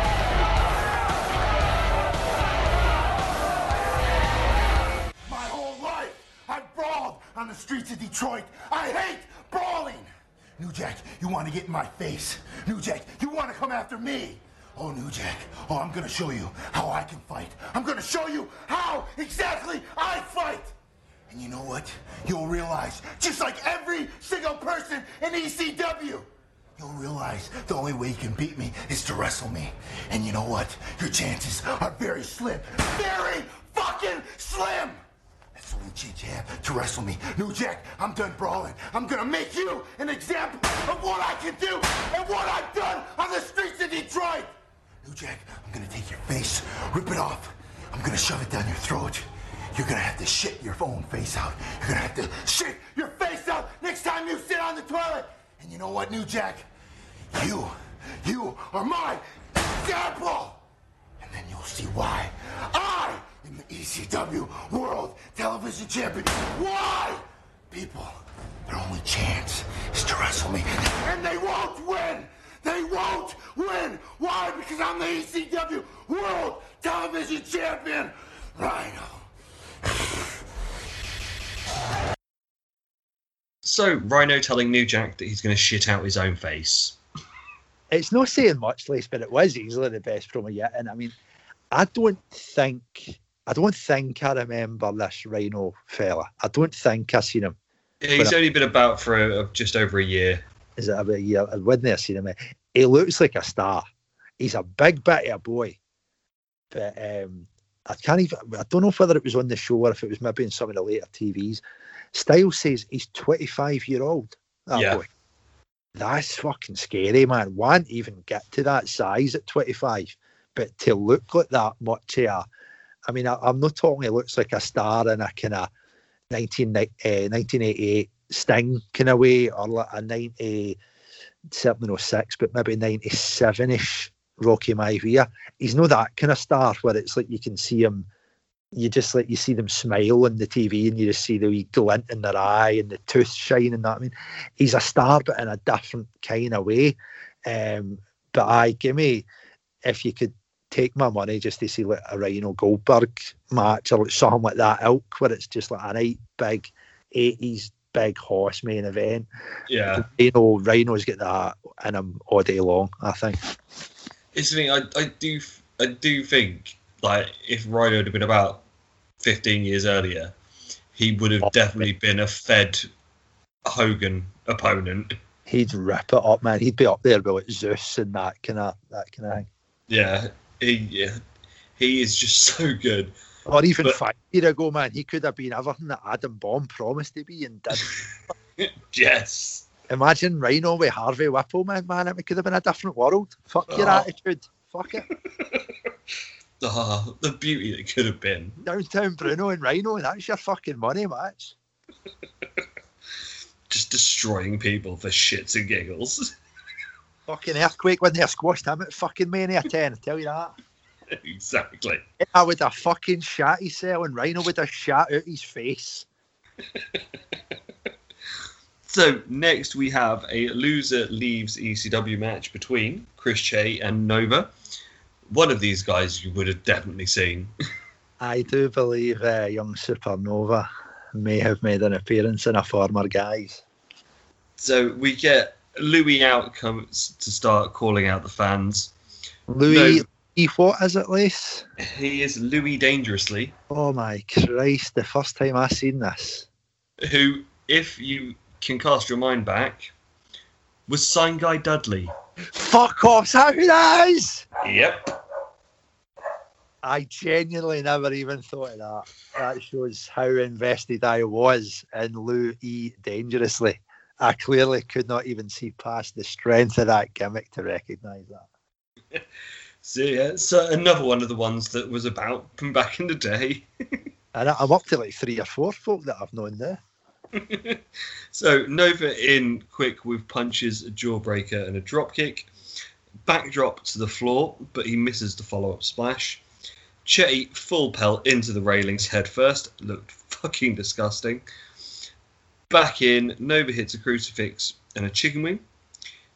whole life, I've brawled on the streets of Detroit. I hate brawling. New Jack, you want to get in my face. New Jack, you want to come after me. Oh, New Jack, oh, I'm to show you how I can fight. I'm to show you how exactly I fight. And you know what? You'll realize, just like every single person in ECW, you'll realize the only way you can beat me is to wrestle me. And you know what? Your chances are very slim. Very fucking slim! That's the only chance you have to wrestle me. New Jack, I'm done brawling. I'm gonna make you an example of what I can do and what I've done on the streets of Detroit! New Jack, I'm gonna take your face, rip it off. I'm gonna shove it down your throat. You're gonna have to shit your own face out. You're gonna have to shit your face out next time you sit on the toilet. And you know what, New Jack? You, you are my example. And then you'll see why I am the ECW World Television Champion. Why? People, their only chance is to wrestle me. And they won't win! They won't win! Why? Because I'm the ECW World Television Champion! Rhino. So Rhino telling New Jack that he's going to shit out his own face. it's not saying much, Lace, but it was easily the best promo yet. And I mean, I don't think I don't think I remember this Rhino fella. I don't think I seen him. Yeah, he's But- only been about for a, just over a year. Is it about a year? I wouldn't have seen him. He looks like a star. He's a big bit of a boy. But um, I can't even I don't know whether it was on the show or if it was maybe in some of the later TVs. Styles says he's 25 year old. That Yeah. boy. That's fucking scary, man. One even get to that size at 25, but to look like that much here. I mean, I, I'm not talking he looks like a star in a kind of 19, uh, 1988 Sting kind of way or like a 90, certainly no six, but maybe 97 ish Rocky Maivia. He's not that kind of star where it's like you can see him, you just like you see them smile on the TV and you just see the wee glint in their eye and the tooth shine and that. I mean, he's a star, but in a different kind of way. Um, but I give me, if you could take my money just to see like a Rhino Goldberg match or something like that ilk where it's just like a night big 80s big horse main event. Yeah, you know, Rhino Rhino's get that in him all day long, I think. it's the thing. I, I do I do think like if Rhino had been about 15 years earlier, he would have Oh, definitely been a Fed Hogan opponent. He'd rip it up, man. He'd be up there with like Zeus and that kind of that kind of thing. Yeah, he yeah, he is just so good. Or even But- five years ago, man, he could have been everything that Adam Bomb promised to be and did. Yes. Imagine Rhino with Harvey Whipple, man, man, it could have been a different world. Fuck your Oh. attitude. Fuck it. Ah, the beauty that could have been. Downtown Bruno and Rhino, and that's your fucking money match. Just destroying people for shits and giggles. Fucking earthquake when they squashed him at fucking Mania 10, I tell you that. exactly. I would have fucking shat his cell and Rhino would have shat out his face. So next we have a loser leaves ECW match between Chris Che and Nova. One of these guys you would have definitely seen. I do believe uh, young Supernova may have made an appearance in a former guise. So we get Louis out comes to start calling out the fans. Louis, No. E, what is it, Lace? He is Louis Dangerously, Oh my Christ, the first time I seen this. who, if you can cast your mind back, was Sign Guy Dudley. Fuck off, is that who that is? Yep. I genuinely never even thought of that. That shows how invested I was in Lou E dangerously. I clearly could not even see past the strength of that gimmick to recognise that. So yeah, so another one of the ones that was about from back in the day. And I'm up to like three or four folk that I've known there. So Nova in quick with punches, a jawbreaker, and a drop kick. Backdrop to the floor, but he misses the follow up splash. Chetti full pelt into the railings head first. Looked fucking disgusting. Back in, Nova hits a crucifix and a chicken wing.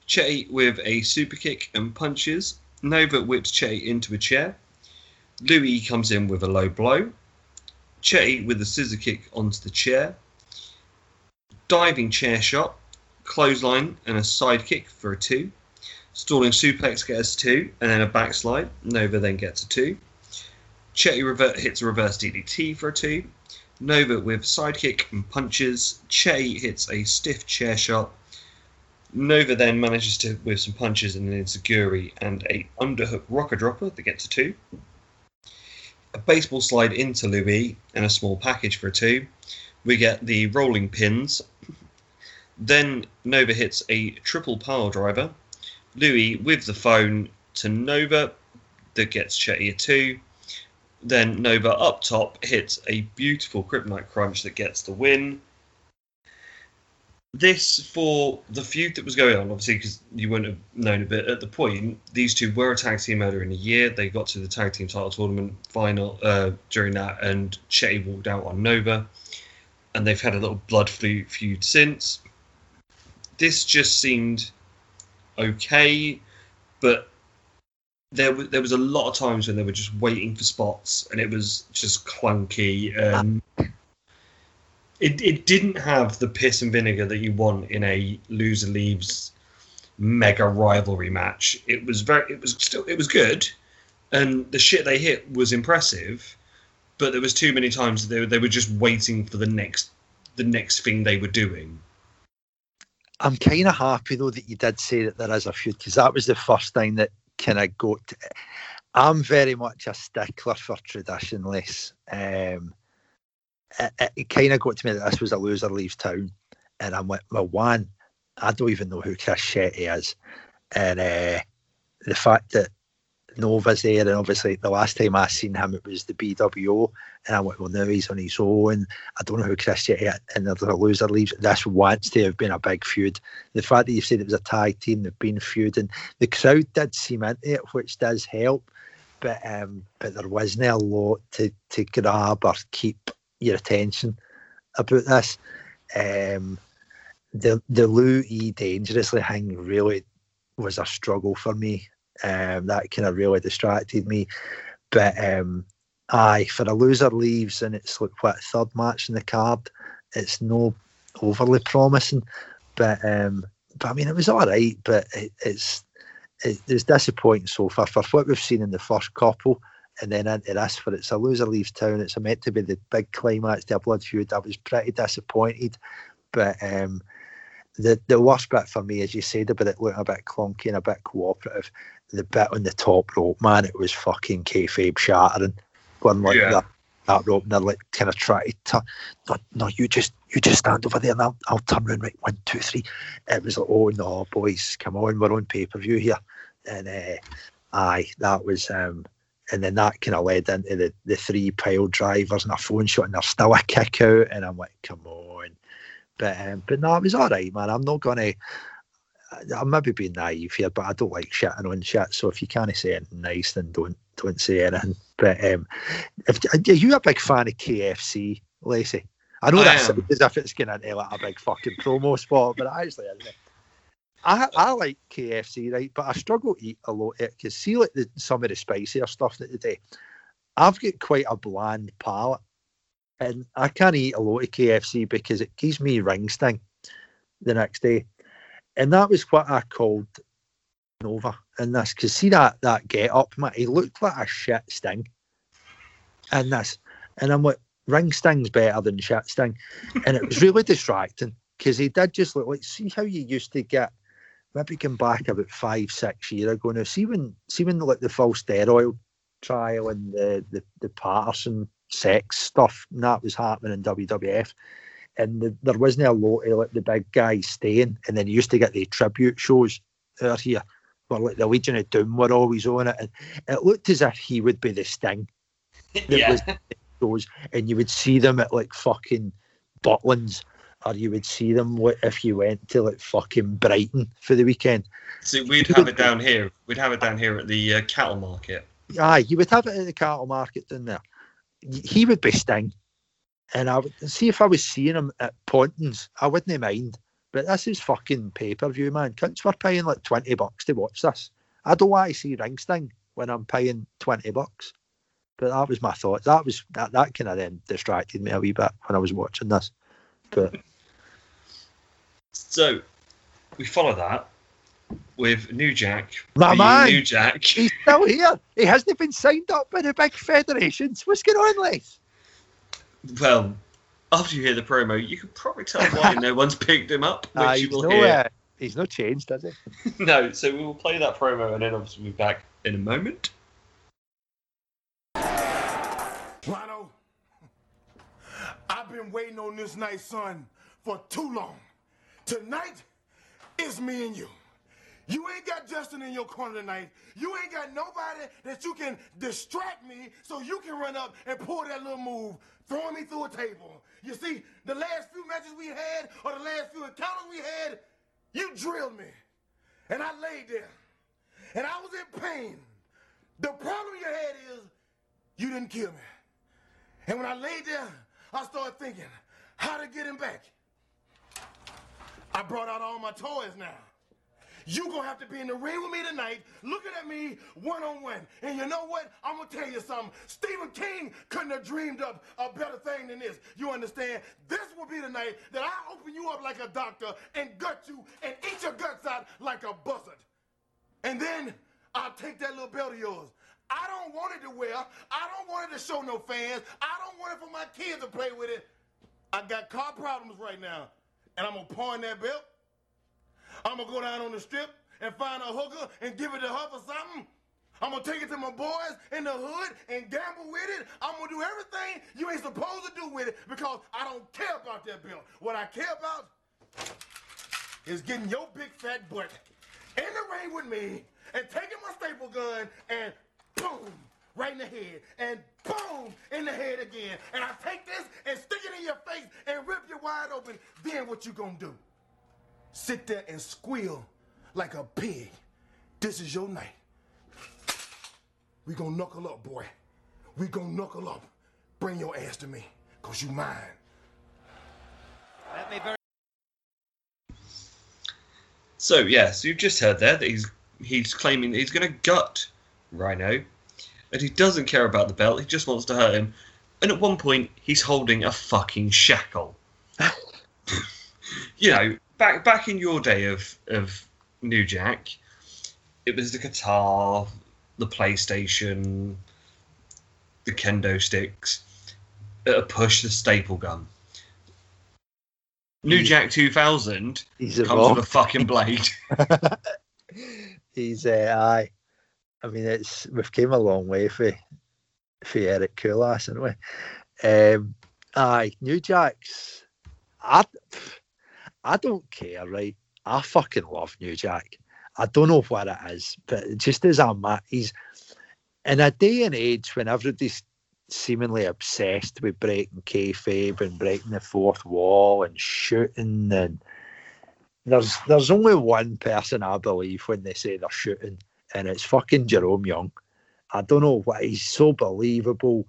Chetti with a super kick and punches. Nova whips Chetti into a chair. Louis comes in with a low blow. Chetti with a scissor kick onto the chair diving chair shot, clothesline, and a side kick for a two. Stalling suplex gets a two, and then a backslide. Nova then gets a two. Chetti revert hits a reverse DDT for a two. Nova with sidekick and punches. Chetti hits a stiff chair shot. Nova then manages to with some punches and an insecurity and a underhook rocker dropper that gets a two. A baseball slide into Louis and a small package for a two. We get the rolling pins. Then Nova hits a triple pile driver. Louis with the phone to Nova that gets Chetti a two. Then Nova up top hits a beautiful Kryptonite Crunch that gets the win. This for the feud that was going on, obviously, because you wouldn't have known a bit at the point. These two were a tag team earlier in the year. They got to the tag team title tournament final uh, during that, and Chetti walked out on Nova and they've had a little blood feud since. This just seemed okay, but there was there was a lot of times when they were just waiting for spots, and it was just clunky. And it it didn't have the piss and vinegar that you want in a loser leaves mega rivalry match. It was very it was still it was good, and the shit they hit was impressive but there was too many times that they, were- they were just waiting for the next the next thing they were doing. I'm kind of happy though that you did say that there is a feud because that was the first thing that kind of got. I'm very much a stickler for tradition, less. Um, it, it, kind of got to me that this was a loser leaves town, and I'm like, well, one, I don't even know who Chris Chetti is, and uh, the fact that Nova's there, and obviously the last time I seen him, it was the BWO, and I went, well, now he's on his own. I don't know who Chris Chetti is, and a loser leaves. This wants to have been a big feud. The fact that you've said it was a tag team, they've been feuding, the crowd did seem into it, which does help. But um, but there wasn't a lot to, to grab or keep your attention about this. Um, the the Lou E dangerously thing really was a struggle for me. Um, that kind of really distracted me. But um, aye, for a loser leaves and it's like what third match in the card, it's no overly promising. But um, but I mean, it was all right. But it, it's it, it's disappointing so far for what we've seen in the first couple. And then into this, for it's a loser leaves town. It's meant to be the big climax to a blood feud. I was pretty disappointed, but um, the the worst bit for me, as you said about it looking a bit clunky and a bit cooperative, the bit on the top rope, man, it was fucking kayfabe shattering. When like Yeah. that, that rope, and they're like kind of try to turn. No, no, you just you just stand over there, and I'll, I'll turn around. Right, one, two, three. It was like, oh no, boys, come on, we're on pay per view here, and uh, aye, that was. um and then that kind of led into the, the three pile drivers and a phone shot, and there's still a kick out, and I'm like, come on. But um, but no, it was all right, man. I'm not gonna. I'm maybe being naive here, but I don't like shitting on shit. So if you can't say anything nice, then don't don't say anything. But um, if are you a big fan of KFC, Lacey? I know I that am. sounds as if it's getting into like a big fucking promo spot, but it actually isn't. It? I I like KFC, right? But I struggle to eat a lot eh, it because see, like the, some of the spicier stuff that they do, I've got quite a bland palate, and I can't eat a lot of KFC because it gives me ring sting the next day, and that was what I called Nova in this. Because see that that get up, man, he looked like a shit sting, and this, and I'm like, ring sting's better than shit sting, and it was really distracting because he did just look like see how you used to get maybe going back about five, six years ago now. See when see when like the full steroid trial and the the, the Patterson sex stuff and that was happening in WWF. And the, there wasn't a lot of like the big guys staying, and then you used to get the tribute shows out here where like the Legion of Doom were always on it, and it looked as if he would be the Sting that yeah. was and you would see them at like fucking Butlins, or you would see them if you went to like fucking Brighton for the weekend. So we'd have it down here. We'd have it down here at the uh, cattle market. Aye, you would have it at the cattle market down there. He would be Sting, and I would see if I was seeing him at Pontins, I wouldn't mind. But this is fucking pay per view, man. Cunts were paying like twenty bucks to watch this. I don't want to see Ring Sting when I'm paying twenty bucks. But that was my thought. That was that, that kind of then distracted me a wee bit when I was watching this. But So we follow that with New Jack. My man! New Jack. he's still here. He hasn't been signed up by the big federations. What's going on, Les? Well, after you hear the promo, you can probably tell why no one's picked him up, which Uh, you he's will no, hear. uh, he's no changed, does he? No, so we will play that promo and then obviously we'll be back in a moment. Rhino, I've been waiting on this night, son, for too long. Tonight is me and you. You ain't got Justin in your corner tonight. You ain't got nobody that you can distract me so you can run up and pull that little move, throwing me through a table. You see, the last few matches we had, or the last few encounters we had, you drilled me. And I laid there. And I was in pain. The problem you had is you didn't kill me. And when I laid there, I started thinking how to get him back. I brought out all my toys now. You gonna have to be in the ring with me tonight, looking at me one on one. And you know what? I'm gonna tell you something. Stephen King couldn't have dreamed up a better thing than this. You understand? This will be the night that I open you up like a doctor and gut you and eat your guts out like a buzzard. And then I'll take that little belt of yours. I don't want it to wear. I don't want it to show no fans. I don't want it for my kids to play with it. I got car problems right now. And I'm gonna pawn that belt. I'm gonna go down on the strip and find a hooker and give it to her for something. I'm gonna take it to my boys in the hood and gamble with it. I'm gonna do everything you ain't supposed to do with it because I don't care about that belt. What I care about is getting your big fat butt in the ring with me and taking my staple gun and boom, right in the head and boom, in the head again. And I take this and stick it in your face and rip you wide open. Then what you gonna do? Sit there and squeal like a pig. This is your night. We gonna knuckle up, boy. We gonna knuckle up. Bring your ass to me, cause you mine. So yes, you've just heard there that he's he's claiming that he's going to gut Rhino, and he doesn't care about the belt. He just wants to hurt him. And at one point, he's holding a fucking shackle. you know, back back in your day of of New Jack, it was the guitar, the PlayStation, the kendo sticks, a push the staple gun. New Jack 2000 He's comes with a fucking blade. He's uh, aye. I mean, it's we've came a long way for for Eric Kulas, haven't we? Um, aye, New Jacks. I I don't care, right? I fucking love New Jack. I don't know what it is, but just as I'm at, he's in a day and age when everybody's seemingly obsessed with breaking kayfabe and breaking the fourth wall and shooting and there's there's only one person I believe when they say they're shooting, and it's fucking Jerome Young. I don't know why he's so believable.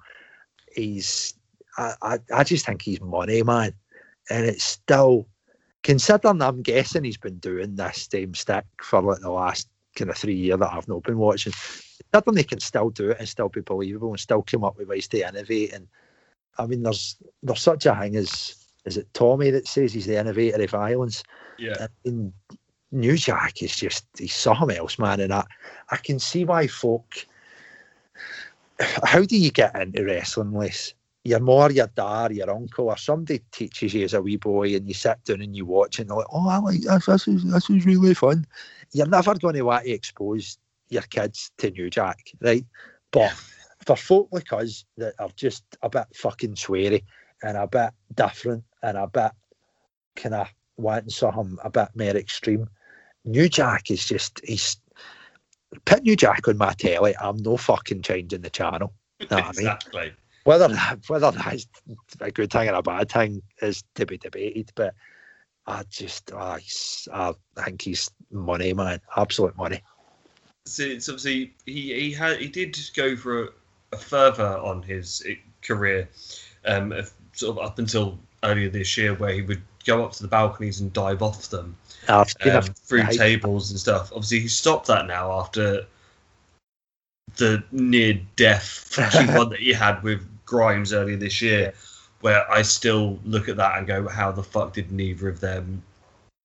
He's I, I, I just think he's money, man. And it's still considering I'm guessing he's been doing this same stick for like the last kind of three years that I've not been watching. Considering he can still do it and still be believable and still come up with ways to innovate. And I mean there's there's such a thing as is it Tommy that says he's the innovator of violence? Yeah. I mean, New Jack is just he's something else, man. And I, I can see why folk. How do you get into wrestling, Les? Your more your dad, your uncle, or somebody teaches you as a wee boy, and you sit down and you watch, and they're like, "Oh, I like this. This is this is really fun." You're never going to want to expose your kids to New Jack, right? But for folk like us that are just a bit fucking sweary and a bit different and a bit kind of wanting something a bit more extreme. New Jack is just he's put New Jack on my telly. I'm no fucking changing the channel. Know what I mean? exactly. Whether that- whether that's a good thing or a bad thing is to be debated. But I just—I think he's money, man, absolute money. So it's obviously he he had he did go for a, a further on his eh, career, um, sort of up until earlier this year, where he would go up to the balconies and dive off them I've um, a- through I- tables and stuff. Obviously, he stopped that now after the near death one that he had with Grimes earlier this year, where I still look at that and go, how the fuck did neither of them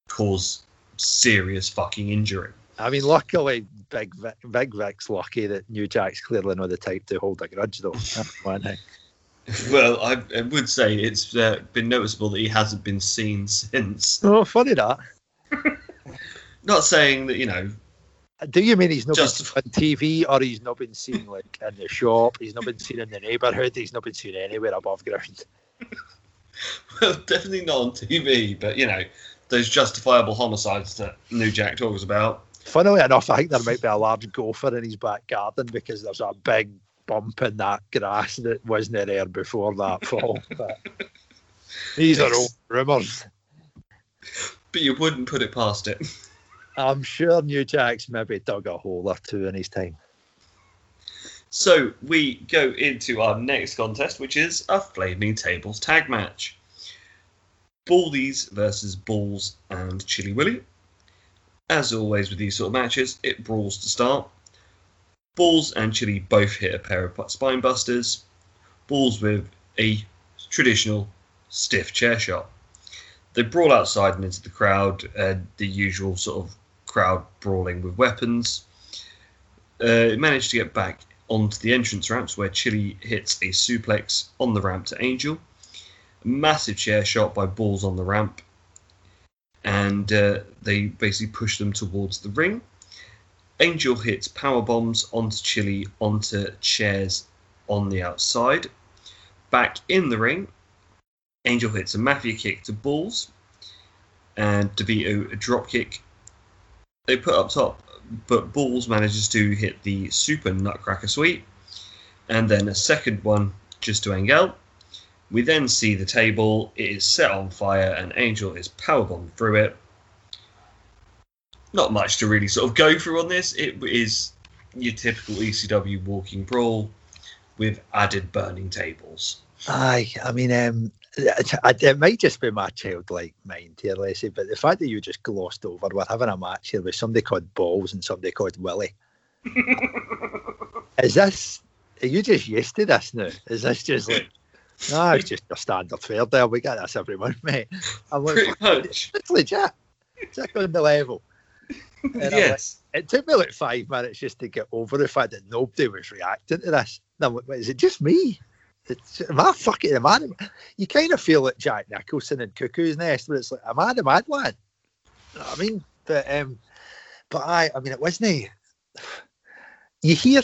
cause serious fucking injury? I mean, luckily, Big Vic, Big Vic's lucky that New Jack's clearly not the type to hold a grudge, though. That's one thing. Well, I, I would say it's uh, been noticeable that he hasn't been seen since. Oh, funny that. Not saying that you know, Do you mean he's not Just- been seen on TV or he's not been seen like in the shop? He's not been seen in the neighbourhood. He's not been seen anywhere above ground. well, definitely not on TV, but you know, those justifiable homicides that New Jack talks about. Funnily enough, I think there might be a large gopher in his back garden because there's a big bump in that grass that wasn't there before that fall. But these are all rumours. But you wouldn't put it past it. I'm sure New Jack's maybe dug a hole or two in his time. So we go into our next contest, which is a Flaming Tables tag match. Baldies versus Balls and Chilly Willy. As always with these sort of matches, it brawls to start. Balls and Chilly both hit a pair of spine busters. Balls with a traditional stiff chair shot. They brawl outside and into the crowd, uh, the usual sort of crowd brawling with weapons. Uh, managed to get back onto the entrance ramps where Chilly hits a suplex on the ramp to Angel. A massive chair shot by Balls on the ramp. And uh, they basically push them towards the ring. Angel hits power bombs onto Chilly onto chairs on the outside. Back in the ring, Angel hits a mafia kick to Balls. And DeVito a drop kick. They put up top but Balls manages to hit the super Nutcracker Suite, and then a second one just to Angel. We then see the table, it is set on fire, and Angel is powerbombed through it. Not much to really sort of go through on this. It is your typical ECW walking brawl with added burning tables. Aye, I mean, um, it, might just be my childlike mind here, Lacey, but the fact that you just glossed over, we're having a match here with somebody called Balls and somebody called Willie. Is this, are you just used to this now? Is this just like, no, it's just a standard fare there. We get this every month, mate. I'm like, Pretty much. it's legit. Check on the level. And I'm like, yes. it took me like five minutes just to get over the fact that nobody was reacting to this. And I'm like, is it just me? Am I fucking am I You kind of feel like Jack Nicholson and Cuckoo's Nest, but it's like, am I the mad one? I mean, but um, but I, I mean, it wasn't. You hear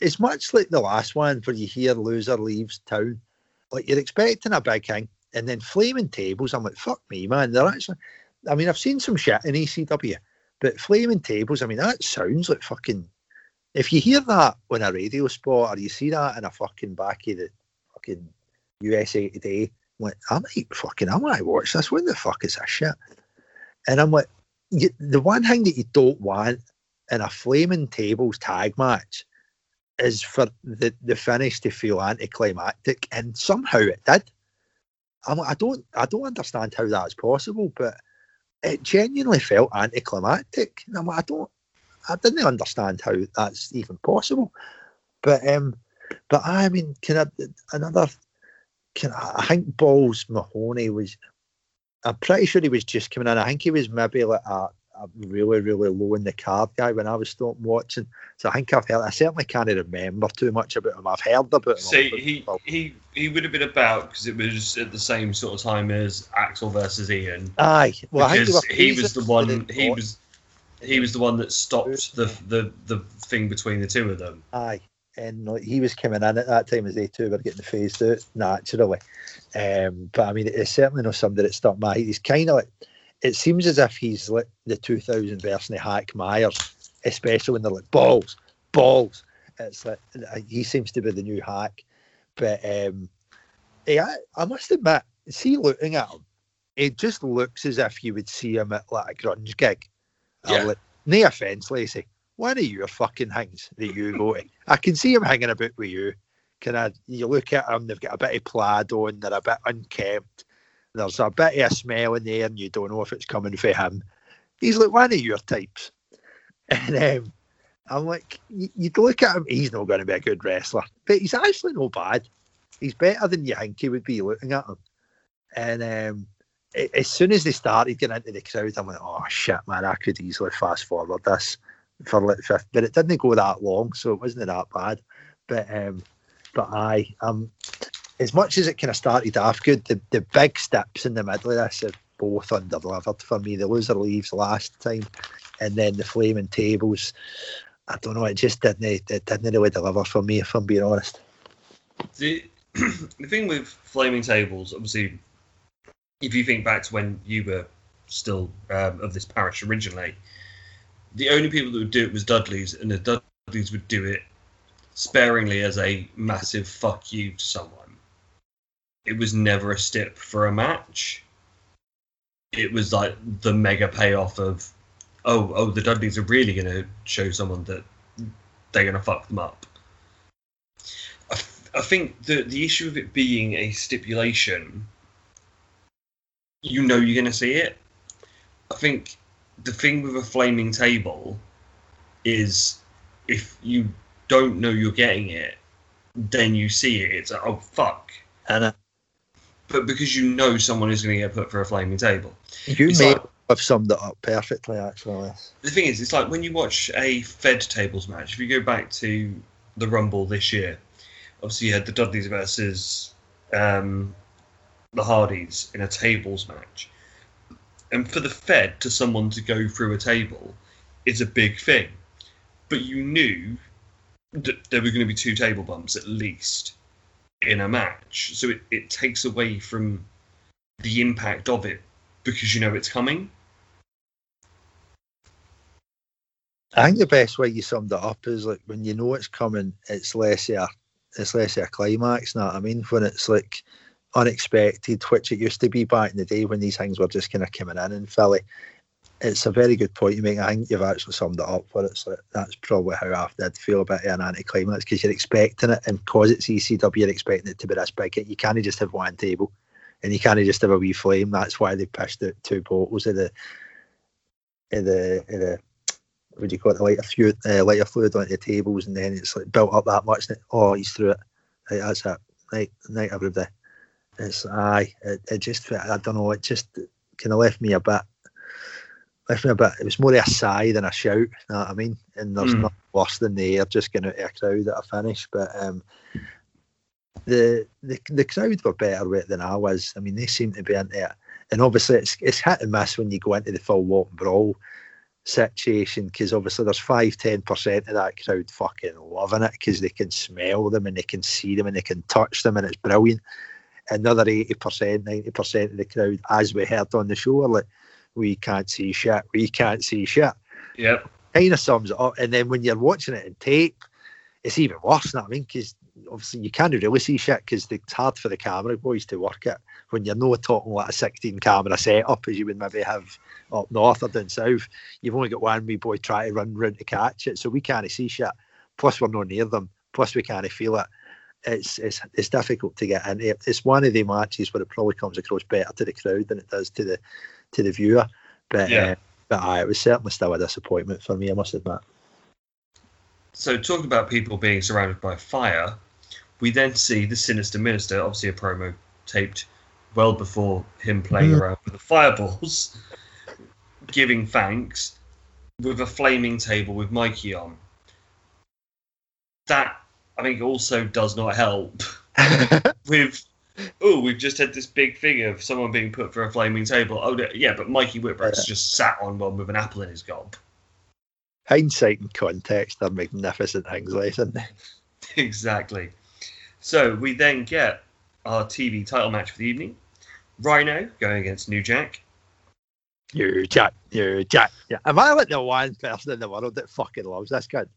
it's much like the last one where you hear loser leaves town. Like you're expecting a big thing, and then flaming tables. I'm like, fuck me, man. They're actually. I mean, I've seen some shit in ECW, but flaming tables. I mean, that sounds like fucking. If you hear that on a radio spot or you see that in a fucking back of the fucking USA Today, I'm like, I might fucking, I might watch this. What the fuck is this shit? And I'm like, the one thing that you don't want in a flaming tables tag match is for the, the finish to feel anticlimactic, and somehow it did. I'm like, I don't, I don't understand how that's possible, but it genuinely felt anticlimactic. And I'm like, I don't, I didn't understand how that's even possible. But um, but I mean, can I another? Can I, I think Balls Mahoney was. I'm pretty sure he was just coming in. I think he was maybe like a, a really really low in the card guy when I was stopping watching. So I think I've heard. I certainly can't remember too much about him. I've heard about him. See, he, he he would have been about because it was at the same sort of time as Axl versus Ian. Aye, well, I think because he was the one. He was he was the one that stopped the the the thing between the two of them. Aye, and like, he was coming in at that time as they two were getting phased out naturally. Um, but I mean, it's certainly not somebody that stuck my. He's kind of like. It seems as if he's like the 2000 version of Hack Myers, especially when they're like balls, balls. It's like uh, he seems to be the new Hack. But um, yeah, I must admit, see looking at him, it just looks as if you would see him at like a grunge gig. Yeah. like, no offense, Lacey. One of your fucking things that you go to. I can see him hanging about with you. Can I? You look at them; they've got a bit of plaid on. They're a bit unkempt. There's a bit of a smell in there, and you don't know if it's coming for him. He's like one of your types, and um, I'm like, you, look at him. He's not going to be a good wrestler, but he's actually no bad. He's better than you think he would be looking at him. And um, as soon as they started getting into the crowd, I'm like, oh shit, man, I could easily fast forward this for like fifth, but it didn't go that long, so it wasn't that bad. But um, but I um, as much as it kind of started off good, the, the big steps in the middle of this have both underdelivered for me. The loser leaves last time, and then the flaming tables. I don't know. It just didn't. It didn't really deliver for me, if I'm being honest. The the thing with flaming tables, obviously, if you think back to when you were still um, of this parish originally, the only people that would do it was Dudleys, and the Dudleys would do it sparingly as a massive fuck you to someone. It was never a stip for a match. It was like the mega payoff of, oh, oh, the Dudleys are really going to show someone that they're going to fuck them up. I, think the the issue of it being a stipulation, you know you're going to see it. I think the thing with a flaming table is if you don't know you're getting it, then you see it. It's like, oh fuck. Uh, But because you know someone is going to get put for a flaming table. you may like- have summed it up perfectly, actually. the thing is, it's like when you watch a Fed tables match. If you go back to the Rumble this year, obviously you had the Dudleys versus um, the Hardys in a tables match, and for the Fed to someone to go through a table is a big thing. But you knew that there were going to be two table bumps at least in a match, so it, it takes away from the impact of it because you know it's coming. I think the best way you summed it up is like when you know it's coming, it's less a, it's less a climax. What I mean? When it's like unexpected, which it used to be back in the day when these things were just kind of coming in in Philly. It's a very good point you make. I think you've actually summed it up. for it's So that's probably how I did feel about it, an anticlimax because you're expecting it, and because it's ECW, you're expecting it to be this big. You can't just have one table, and you can't just have a wee flame. That's why they pushed out two bottles of the, of the, of the do you call it, the lighter fluid, uh, lighter fluid onto the tables, and then it's like built up that much. It, oh, he's through it. That's it. Night, night, everybody. It's aye. It, it just, I don't know. It just kind of left me a bit, left me a bit. It was more of a sigh than a shout. You know what I mean? And there's Mm. nothing worse than the air just getting out of a crowd at a finish. But um, the, the the crowd were better with it than I was. I mean, they seem to be into it, and obviously it's it's hit and miss when you go into the full walk and brawl situation because obviously there's five ten percent of that crowd fucking loving it because they can smell them and they can see them and they can touch them and it's brilliant. Another eighty percent, ninety percent of the crowd, as we heard on the show, are like we can't see shit, we can't see shit. Yep. Kind of sums it up. And then when you're watching it in tape, it's even worse. You know I mean? Because obviously you can't really see shit because it's hard for the camera boys to work it when you're not talking like a 16 camera setup as you would maybe have up north or down south. You've only got one wee boy trying to run round to catch it, so we can't see shit. Plus we're not near them. Plus we can't feel it. It's it's it's difficult to get in. It's one of the matches where it probably comes across better to the crowd than it does to the to the viewer. But Yeah. uh, but aye, it was certainly still a disappointment for me. I must admit. So, talking about people being surrounded by fire, we then see the Sinister Minister, obviously a promo taped well before him playing Mm. around with the fireballs, giving thanks with a flaming table with Mikey on. That, I think, also does not help with. Oh, we've just had this big thing of someone being put for a flaming table. Oh, yeah, but Mikey Whipwreck's just sat on one with an apple in his gob. Hindsight and context are magnificent things, eh, isn't they? Exactly. So we then get our TV title match for the evening. Rhino going against New Jack. You Jack, you Jack. Yeah. Am I like the one person in the world that fucking loves this kid?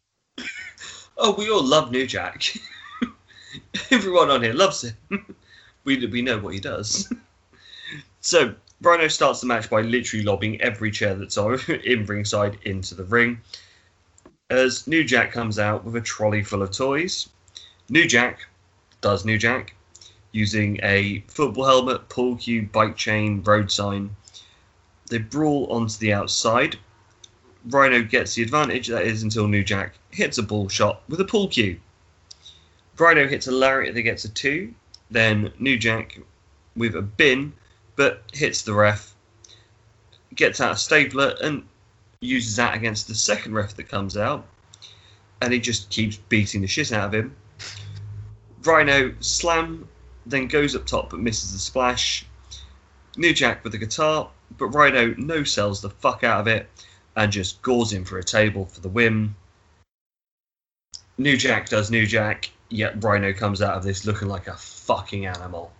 Oh, we all love New Jack. Everyone on here loves him. we we know what he does. so Rhino starts the match by literally lobbing every chair that's on in ringside into the ring. As New Jack comes out with a trolley full of toys. New Jack does New Jack using a football helmet, pool cue, bike chain, road sign. They brawl onto the outside. Rhino gets the advantage, that is, until New Jack hits a ball shot with a pull cue. Rhino hits a lariat that gets a two. Then New Jack with a bin, but hits the ref, gets out a stapler, and uses that against the second ref that comes out. And he just keeps beating the shit out of him. Rhino slam, then goes up top but misses the splash. New Jack with the guitar, but Rhino no sells the fuck out of it and just gores him for a table for the win. New Jack does New Jack, yet Rhino comes out of this looking like a fucking animal.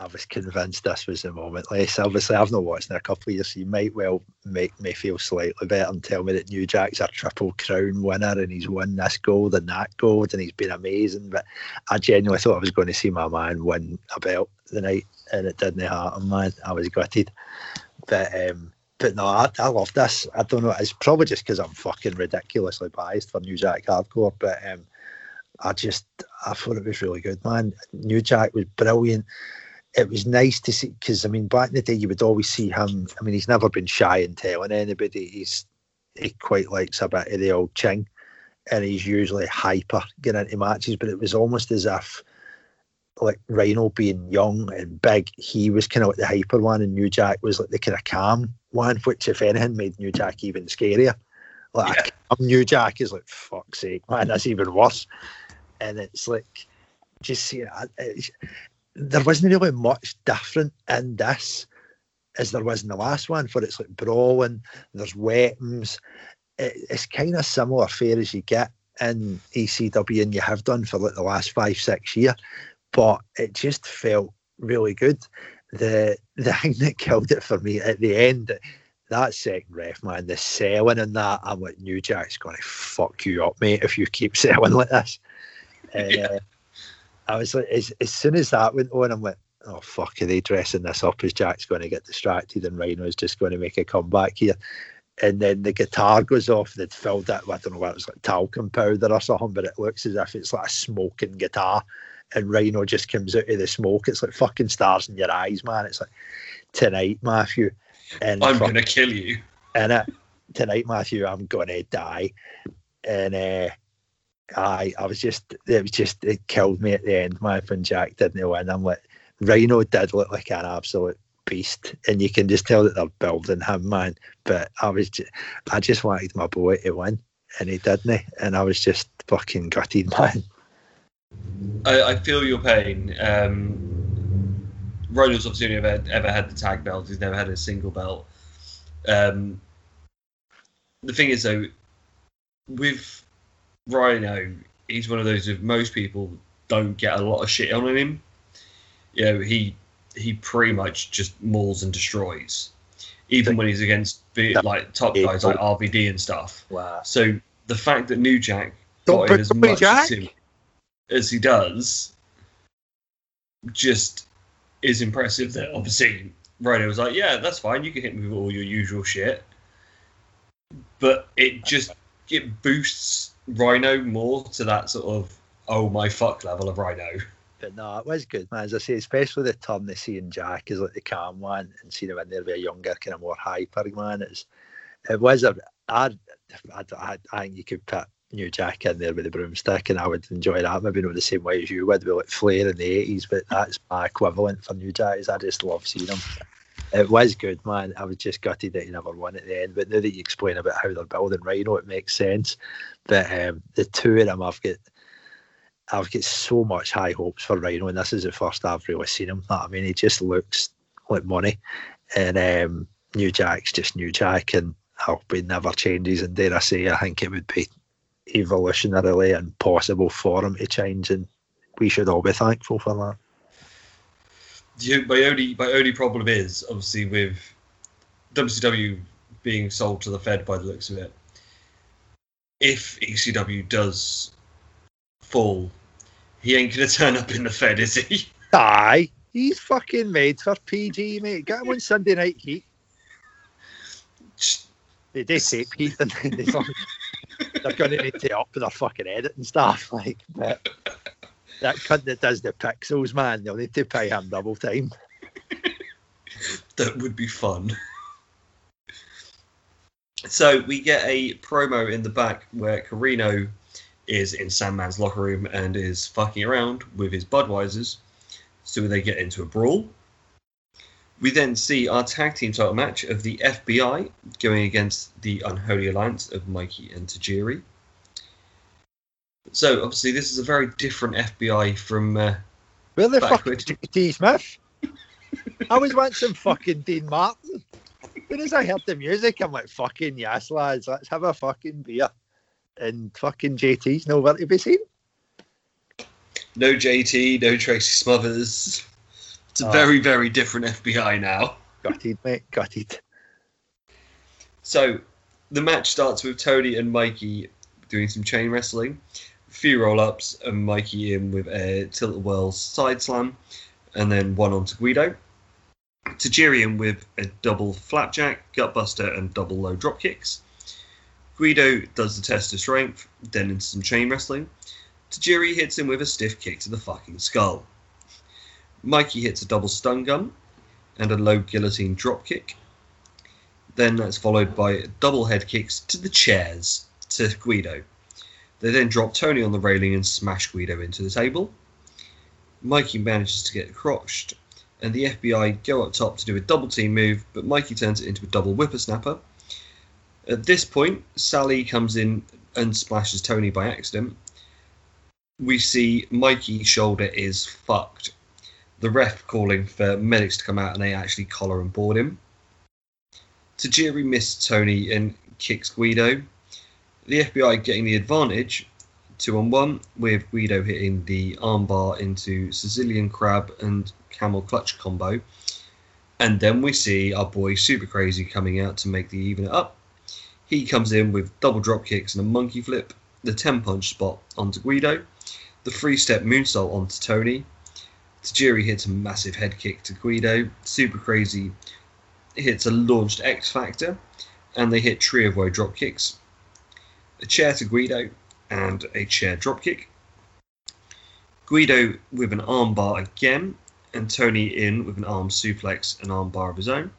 I was convinced this was the moment. Les, obviously, I've not watched in a couple of years, so you might well make me feel slightly better and tell me that New Jack's a triple crown winner and he's won this gold and that gold and he's been amazing. But I genuinely thought I was going to see my man win a belt the night, and it didn't happen, man. I was gutted. But um, but no, I, I love this. I don't know. It's probably just because I'm fucking ridiculously biased for New Jack Hardcore, but um, I just I thought it was really good, man. New Jack was brilliant. It was nice to see because I mean, back in the day, you would always see him. I mean, he's never been shy in telling anybody. He's he quite likes a bit of the old ching, and he's usually hyper getting into matches. But it was almost as if like Rhino being young and big, he was kind of like the hyper one, and New Jack was like the kind of calm one, which if anything made New Jack even scarier. Like Yeah. a New Jack is like fuck's sake, man, that's even worse. And it's like just see it, there wasn't really much different in this as there was in the last one, for it's like brawling, there's weapons. It, it's kind of similar fare as you get in ECW and you have done for like the last five, six years, but it just felt really good. The the thing that killed it for me at the end, that second ref, man, the selling and that, I'm like, New Jack's going to fuck you up, mate, if you keep selling like this. And, uh, I was like, as, as soon as that went on, I'm like, oh fuck, are they dressing this up as Jack's going to get distracted and Rhino's just going to make a comeback here? And then the guitar goes off. They'd filled it. with, I don't know what it was like talcum powder or something, but it looks as if it's like a smoking guitar. And Rhino just comes out of the smoke. It's like fucking stars in your eyes, man. It's like tonight, Matthew. And I'm fuck- gonna kill you. And it tonight, Matthew. I'm gonna die, and uh, I I was just it was just it killed me at the end, man. When Jack didn't win, I'm like Rhino did look like an absolute beast, and you can just tell that they're building him, man. But I was just, I just wanted my boy to win, and he didn't, and I was just fucking gutted, man. I, I feel your pain. Um, Rhino's obviously only ever, ever had the tag belt. He's never had a single belt. Um, the thing is, though, with Rhino, he's one of those that most people don't get a lot of shit on him. You know, he he pretty much just mauls and destroys, even when he's against like top guys like RVD and stuff. Wow. So the fact that New Jack Don't got in as much Jack. as, him, as he does, just is impressive. That obviously Rhino was like, "Yeah, that's fine. You can hit me with all your usual shit," but it just it boosts Rhino more to that sort of oh my fuck level of Rhino. But no, it was good, man. As I say, especially the turn they see in Jack is like the calm one and seeing him in there with a younger, kind of more hyper man. It's it was a I, I, I, I think you could put New Jack in there with the broomstick, and I would enjoy that. Maybe not the same way as you would with like Flair in the eighties, but that's my equivalent for New Jack. Is I just love seeing him. It was good, man. I was just gutted that he never won at the end. But now that you explain about how they're building Rhino, it makes sense. But um, the two of them, I've got I've got so much high hopes for Rhino, and this is the first I've really seen him. I mean, he just looks like money, and um, New Jack's just New Jack, and I hope he never changes. And dare I say, I think it would be evolutionarily impossible for him to change, and we should all be thankful for that. The, my only my only problem is obviously with WCW being sold to the Fed by the looks of it. If ECW does fall, he ain't gonna turn up in the Fed, is he? Aye, he's fucking made for PG, mate. Get him on Sunday Night Heat. They do tape heat, and then they fucking, they're going to need to up their fucking edit and stuff. Like, but that cunt that does the pixels, man, they'll need to pay him double time. that would be fun. So we get a promo in the back where Corino is in Sandman's locker room and is fucking around with his Budweisers. So they get into a brawl. We then see our tag team title match of the FBI going against the Unholy Alliance of Mikey and Tajiri. So obviously this is a very different FBI from uh, Where the fuck is JT Smith? I was watching fucking Dean Martin. Soon as I heard the music, I'm like, fucking yes, lads, let's have a fucking beer. And fucking JT's nowhere to be seen. no JT, no Tracy Smothers. It's a Oh. very, very different FBI now. Gutted, mate, gutted. So the match starts with Tony and Mikey doing some chain wrestling, a few roll ups, and Mikey in with a tilt a whirl side slam, and then one onto Guido. Tajiri in with a double flapjack, gutbuster, and double low drop kicks. Guido does the test of strength, then into some chain wrestling. Tajiri hits him with a stiff kick to the fucking skull. Mikey hits a double stun gun and a low guillotine drop kick. Then that's followed by double head kicks to the chairs to Guido. They then drop Tony on the railing and smash Guido into the table. Mikey manages to get crotched, and the FBI go up top to do a double team move, but Mikey turns it into a double whippersnapper. At this point, Sally comes in and splashes Tony by accident. We see Mikey's shoulder is fucked. The ref calling for medics to come out and they actually collar and board him. Tajiri missed Tony and kicks Guido. The FBI getting the advantage, two on one, with Guido hitting the armbar into Sicilian crab and camel clutch combo. And then we see our boy Super Crazy coming out to make the even it up. He comes in with double drop kicks and a monkey flip, the 10 punch spot onto Guido, the three step moonsault onto Tony. Tajiri hits a massive head kick to Guido. Super Crazy hits a launched X Factor, and they hit tree of woe drop kicks. A chair to Guido and a chair drop kick. Guido with an armbar again, and Tony in with an arm suplex and armbar of his own.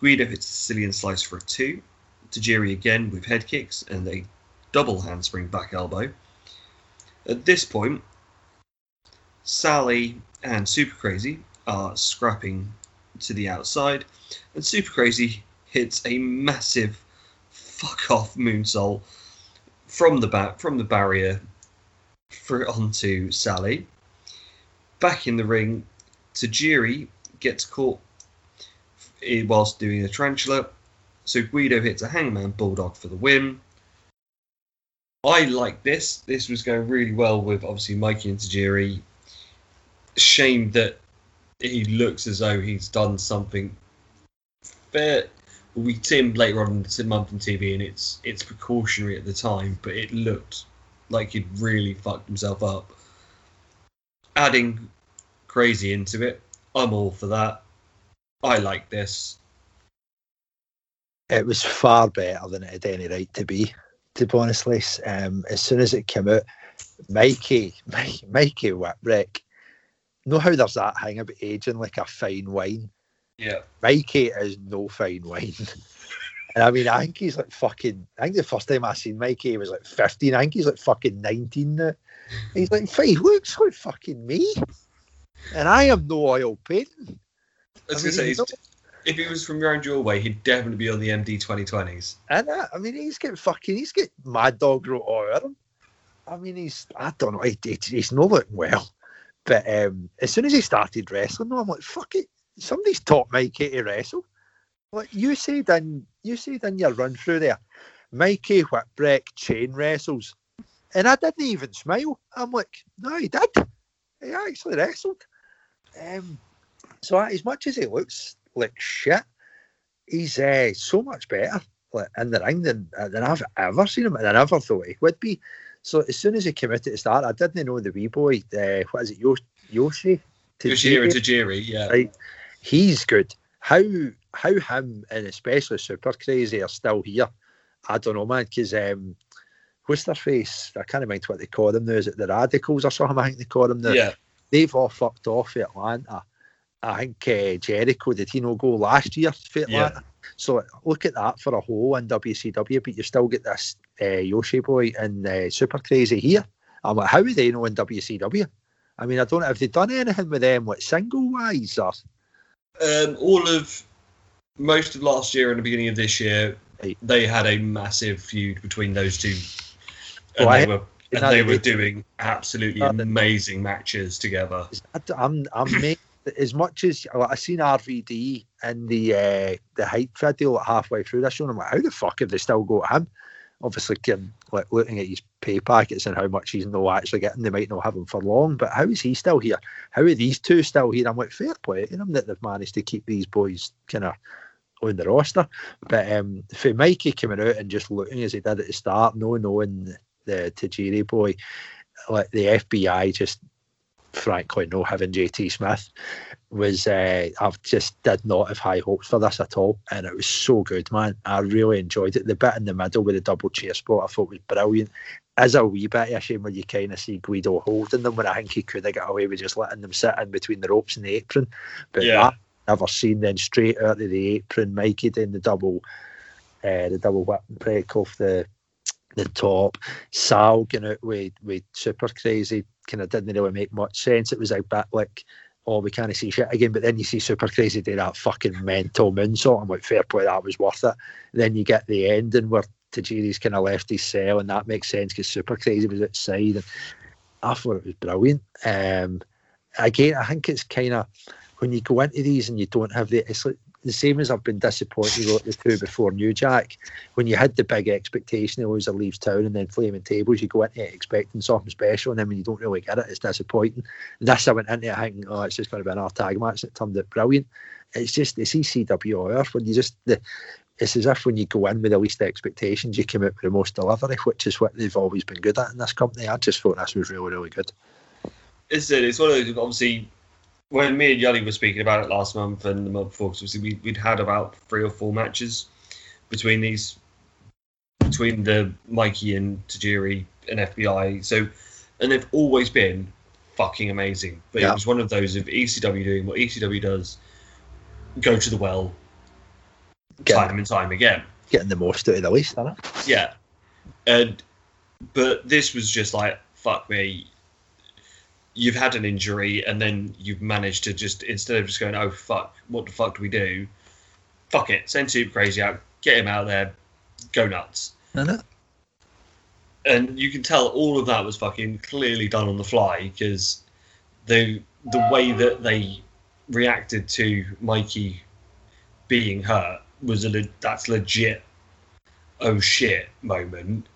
Guido hits a Sicilian slice for a two. Tajiri again with head kicks and a double handspring back elbow. At this point, Sally and Super Crazy are scrapping to the outside, and Super Crazy hits a massive fuck off moonsault from the back from the barrier for onto Sally. back in the ring, Tajiri gets caught eh, whilst doing a tarantula. So Guido hits a hangman bulldog for the win. I like this. This was going really well with obviously Mikey and Tajiri. Shame that he looks as though he's done something fair. We see him later on in the month on TV, and it's it's precautionary at the time, but it looked like he'd really fucked himself up. Adding crazy into it, I'm all for that. I like this. It was far better than it had any right to be, to be honestly. Um, as soon as it came out, Mikey, Mikey, Mikey Whipwreck, know how there's that thing about aging like a fine wine? Yeah. Mikey is no fine wine. and I mean, I think he's like fucking, I think the first time I seen Mikey, he was like 15. I think he's like fucking 19 now. He's like, he looks like fucking me. And I am no oil painting. I was I gonna say, he's- if he was from around your way, he'd definitely be on the MD 2020s. And uh, I mean, he's got fucking, he's got Mad Dog wrote all over him. I mean, he's, I don't know, he, he- he's not looking well. But um, as soon as he started wrestling, though, I'm like, fuck it, somebody's taught Mikey to wrestle. Like you said in, you said in your run through there, Mikey Whipwreck chain wrestles. And I didn't even smile. I'm like, no, he did. He actually wrestled. Um, so as much as he looks like shit, he's uh, so much better like, in the ring than than I've ever seen him, and I never thought he would be. So as soon as he committed to start, I didn't know the wee boy. Uh, what is it, Yoshi? Yoshi? Tajiri? Tajiri, yeah. Right, he's good. How how him and especially Super Crazy are still here? I don't know, man. Because um, what's their face? I can't mind what they call them now. Is it the Radicals or something? I think they call them now Yeah. they've all fucked off at Atlanta. I think uh, Jericho did he no go last year for Atlanta? So look at that for a whole in WCW, but you still get this uh, Yoshi boy and uh, Super Crazy here. I'm like, how are they know in WCW? I mean, I don't know if they've done anything with them, what single wise or Um, all of most of last year and the beginning of this year, Right. they had a massive feud between those two, and Well, they were and they were doing absolutely Uh, amazing matches together. I'm I'm made, as much as like, I seen RVD in the uh, the hype video like, halfway through this show, and I'm like, how the fuck have they still got him? Obviously, can, like looking at his pay packets and how much he's no actually getting, they might not have him for long. But how is he still here? How are these two still here? I'm like, fair play to them that they've managed to keep these boys kind of on the roster. But um, for Mikey coming out and just looking as he did at the start, no knowing the Tajiri boy, like the FBI just frankly no having JT Smith was uh, I've just did not have high hopes for this at all and it was so good man I really enjoyed it the bit in the middle with the double chair spot I thought was brilliant as a wee bit of a shame when you kind of see Guido holding them when I think he could have got away with just letting them sit in between the ropes and the apron but Yeah. that never seen then straight out of the apron Mikey doing the double uh, the double whip and break off the the top. Sal going out with, with super crazy kind of didn't really make much sense. It was a bit like, oh, we can't see shit again. But then you see super crazy do that fucking mental moonsault. I'm like, fair play, that was worth it. Then you get the ending where Tajiri's kind of left his cell, and that makes sense because super crazy was outside. And I thought it was brilliant. Um, again, I think it's kind of when you go into these and you don't have the, it's like the same as I've been disappointed with the two before New Jack. When you had the big expectation, he always leaves town and then flaming tables, you go into it expecting something special, and then when you don't really get it, it's disappointing. This I went into it thinking, oh, it's just going to be another tag match. It turned out brilliant. It's just it's ECWR when you just the. It's as if when you go in with the least expectations, you come out with the most delivery, which is what they've always been good at in this company. I just thought this was really, really good. It's it. It's one of those. Obviously, when me and Yali were speaking about it last month and the month before, 'cause obviously we, we'd had about three or four matches between these, between the Mikey and Tajiri and FBI. So, and they've always been fucking amazing. But Yeah. it was one of those of ECW doing what ECW does, go to the well, Getting, time and time again. getting the most out of the least, isn't it? Yeah. And but this was just like fuck me. You've had an injury and then you've managed to just instead of just going, Oh fuck, what the fuck do we do? Fuck it, send Super Crazy out, get him out there, go nuts. And you can tell all of that was fucking clearly done on the fly because they the way that they reacted to Mikey being hurt was a le- that's legit oh shit moment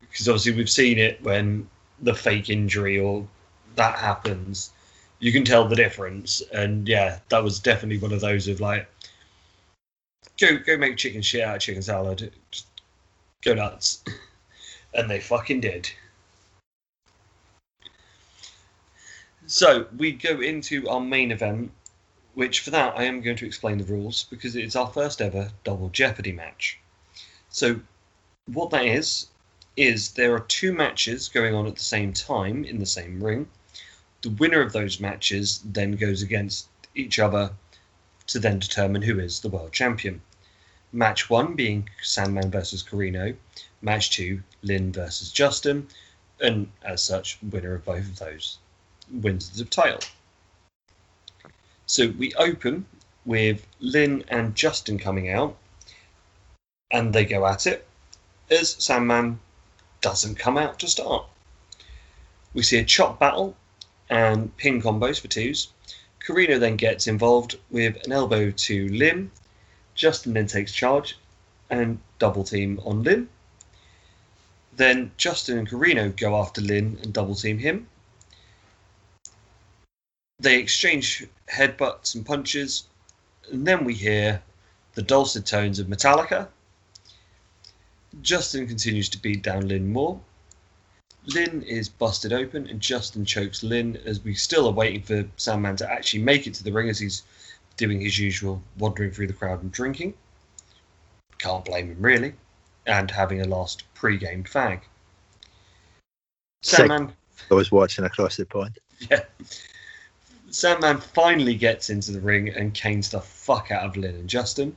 because obviously we've seen it when the fake injury or that happens you can tell the difference and yeah that was definitely one of those of like go go make chicken shit out of chicken salad Just go nuts and they fucking did so we go into our main event which for that I am going to explain the rules because it's our first ever double jeopardy match. So, what that is, is there are two matches going on at the same time in the same ring. The winner of those matches then goes against each other to then determine who is the world champion. Match one being Sandman versus Corino, match two, Lynn versus Justin, and as such, winner of both of those wins the title. So we open with Lynn and Justin coming out, and they go at it as Sandman doesn't come out to start. We see a chop battle and pin combos for twos. Corino then gets involved with an elbow to Lynn. Justin then takes charge and double team on Lynn. Then Justin and Corino go after Lynn and double team him. They exchange headbutts and punches, and then we hear the dulcet tones of Metallica. Justin continues to beat down Lynn more. Lynn is busted open, and Justin chokes Lynn as we still are waiting for Sandman to actually make it to the ring as he's doing his usual wandering through the crowd and drinking. Can't blame him, really. And having a last pre game fag. Sandman I was watching across the pond. yeah. Sandman finally gets into the ring and canes the fuck out of Lynn and Justin.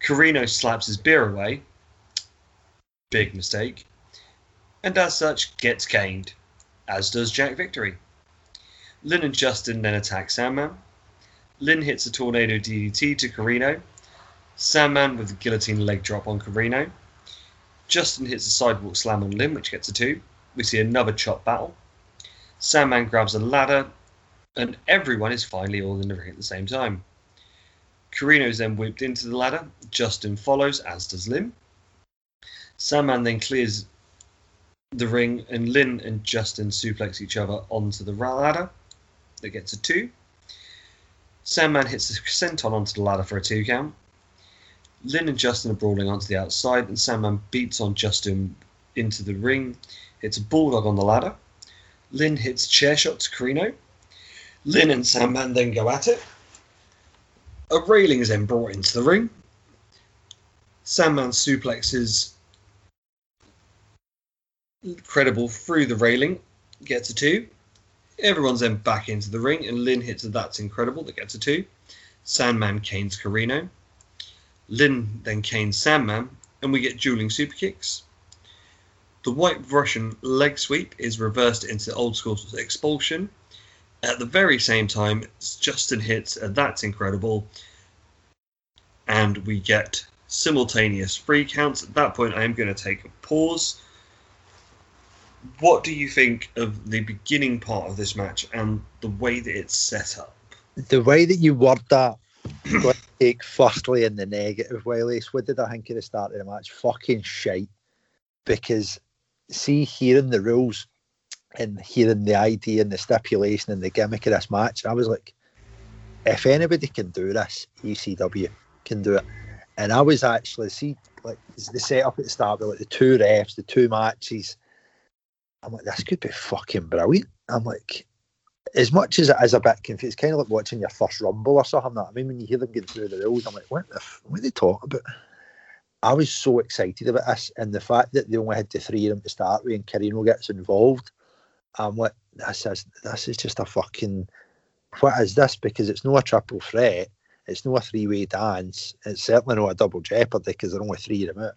Corino slaps his beer away. Big mistake. And as such, gets caned, as does Jack Victory. Lynn and Justin then attack Sandman. Lynn hits a tornado DDT to Corino. Sandman with a guillotine leg drop on Corino. Justin hits a sidewalk slam on Lynn, which gets a two. We see another chop battle. Sandman grabs a ladder and everyone is finally all in the ring at the same time. Corino is then whipped into the ladder. Justin follows, as does Lynn. Sandman then clears the ring, and Lynn and Justin suplex each other onto the ladder. That gets a two. Sandman hits a senton onto the ladder for a two count. Lynn and Justin are brawling onto the outside, and Sandman beats on Justin into the ring. Hits a bulldog on the ladder. Lynn hits chair shot to Corino. Lynn and Sandman then go at it. A railing is then brought into the ring. Sandman suplexes Credible through the railing, gets a two. Everyone's then back into the ring, and Lynn hits a That's Incredible that gets a two. Sandman canes Corino. Lynn then canes Sandman, and we get dueling super kicks. The White Russian leg sweep is reversed into old school expulsion. At the very same time, Justin hits a That's Incredible, and we get simultaneous free counts. At that point, I am going to take a pause. What do you think of the beginning part of this match and the way that it's set up? The way that you word that, take firstly in the negative, Wiley. What did I think of the start of the match? Fucking shite. Because, see, hearing the rules and hearing the idea and the stipulation and the gimmick of this match, I was like, if anybody can do this, ECW can do it. And I was actually see like the setup at the start like the two refs, the two matches. I'm like, this could be fucking brilliant. I'm like, as much as it is a bit confused, it's kind of like watching your first rumble or something. I mean, when you hear them going through the rules, I'm like, what the f- what are they talking about? I was so excited about this, and the fact that they only had the three of them to start with, and Corino gets involved. I'm like, this is this is just a fucking what is this? Because it's not a triple threat, it's not a three way dance, it's certainly not a double jeopardy because there are only three of them out.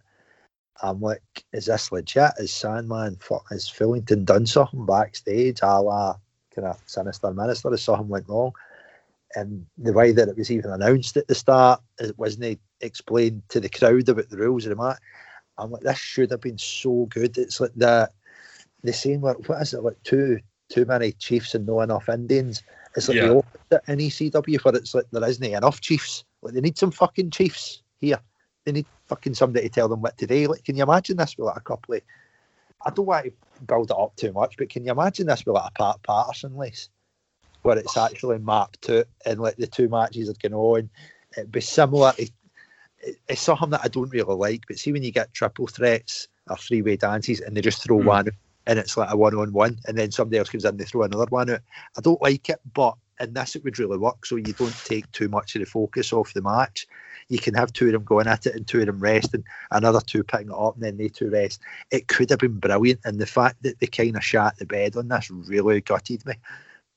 I'm like, is this legit? Is Sandman has Fullington done something backstage, a la kind of sinister minister, if something went wrong? And the way that it was even announced at the start, it wasn't explained to the crowd about the rules of the match. I'm like, this should have been so good. It's like the the same like what is it like two too many chiefs and no enough Indians. It's like Yeah. the opposite in ECW where it's like there isn't enough chiefs. Like they need some fucking chiefs here. They need fucking somebody to tell them what to do. Like, can you imagine this with like a couple of I don't want to build it up too much, but can you imagine this with like a Pat Patterson race? Where it's actually mapped to and like the two matches are going on. It'd be similar it- it's something that I don't really like, but see when you get triple threats or three way dances and they just throw Mm. one and it's like a one on one and then somebody else comes in and they throw another one out. I don't like it, but in this it would really work so you don't take too much of the focus off the match. You can have two of them going at it and two of them resting, another two picking it up and then they two rest. It could have been brilliant and the fact that they kind of shat the bed on this really gutted me.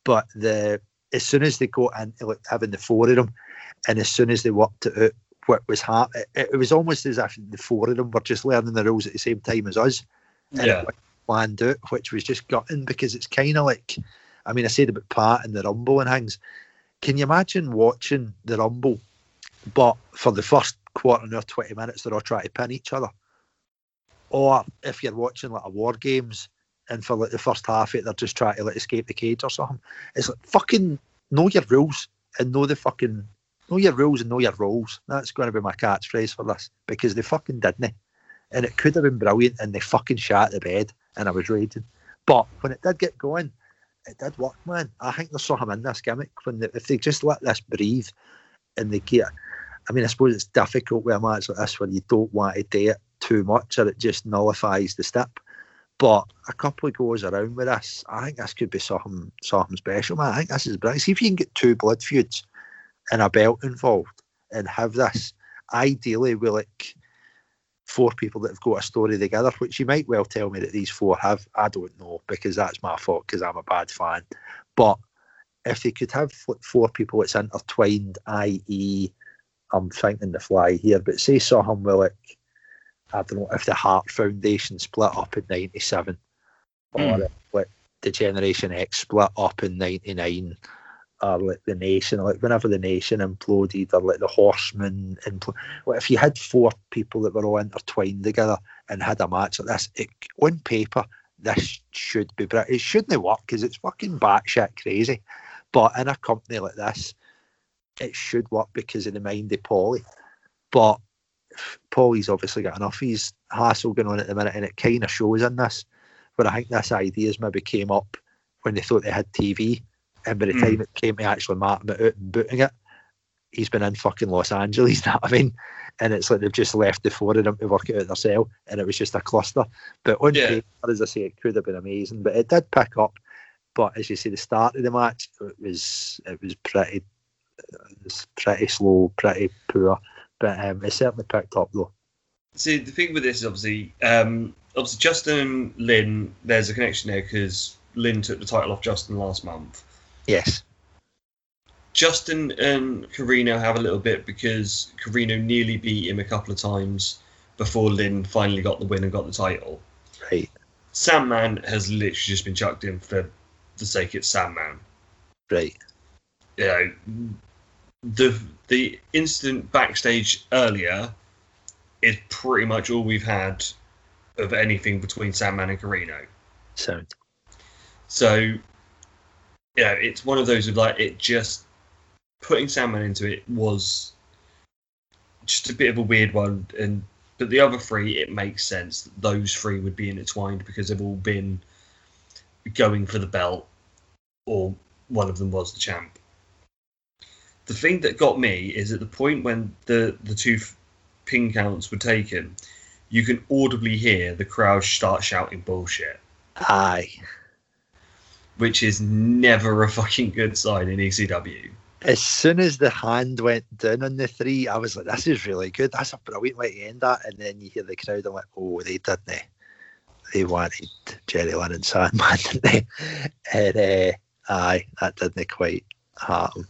But the as soon as they got into like having the four of them and as soon as they worked it out what was happening, it, it was almost as if the four of them were just learning the rules at the same time as us. And Yeah. it planned out, which was just gutting because it's kind of like, I mean, I said about Pat and the Rumble and things. Can you imagine watching the Rumble, but for the first quarter or 20 minutes, they're all trying to pin each other? Or if you're watching like a War Games and for like the first half it, they're just trying to like escape the cage or something. It's like fucking know your rules and know the fucking know your rules and know your roles. That's going to be my catchphrase for this because they fucking didn't. And it could have been brilliant and they fucking shot the bed and I was raging. But when it did get going, it did work, man. I think there's something in this gimmick when they, if they just let this breathe and they get. I mean, I suppose it's difficult with a match like this where you don't want to do it too much or it just nullifies the step. But a couple of goes around with this, I think this could be something something special, man. I think this is brilliant. See if you can get two blood feuds and a belt involved and have this ideally with like four people that have got a story together, which you might well tell me that these four have. I don't know because that's my fault because I'm a bad fan. But if they could have four people that's intertwined, i.e., I'm thinking the fly here, but say with like, I don't know if the Hart Foundation split up in '97 or Mm. if, like the Generation X split up in '99 or like the nation, like whenever the nation imploded, or like the horsemen impl- well, if you had four people that were all intertwined together and had a match like this, it, on paper, this should be, br- it shouldn't work because it's fucking batshit crazy. But in a company like this, it should work because of the mind of Paulie. But Paulie's obviously got enough. He's hassle going on at the minute, and it kind of shows in this. But I think this ideas maybe came up when they thought they had TV, and by the Mm. time it came to actually mapping it out and booting it, he's been in fucking Los Angeles. You know what I mean? And it's like they've just left the four of them to work it out themselves, and it was just a cluster. But on Yeah. paper, as I say, it could have been amazing. But it did pick up. But as you see, the start of the match, it was it was pretty, it was pretty slow, pretty poor. But um, it certainly picked up though. See, the thing with this is obviously, um, obviously Justin and Lynn. There's a connection there because Lynn took the title off Justin last month. Yes. Justin and Corino have a little bit because Corino nearly beat him a couple of times before Lynn finally got the win and got the title. Right. Sandman has literally just been chucked in for the sake it's Sandman. Right. You know, the the incident backstage earlier is pretty much all we've had of anything between Sandman and Corino. Sound. So, yeah, it's one of those of like it just putting Sandman into it was just a bit of a weird one, and but the other three it makes sense that those three would be intertwined because they've all been going for the belt, or one of them was the champ. The thing that got me is at the point when the the two pin counts were taken, you can audibly hear the crowd start shouting bullshit Aye. Which is never a fucking good sign in ECW. As soon as the hand went down on the three, I was like, "This is really good. That's a brilliant way to end that." And then you hear the crowd, I'm like, "Oh, they didn't they? They wanted Jerry Lynn and Sandman, didn't they?" And uh, aye, that didn't quite happen.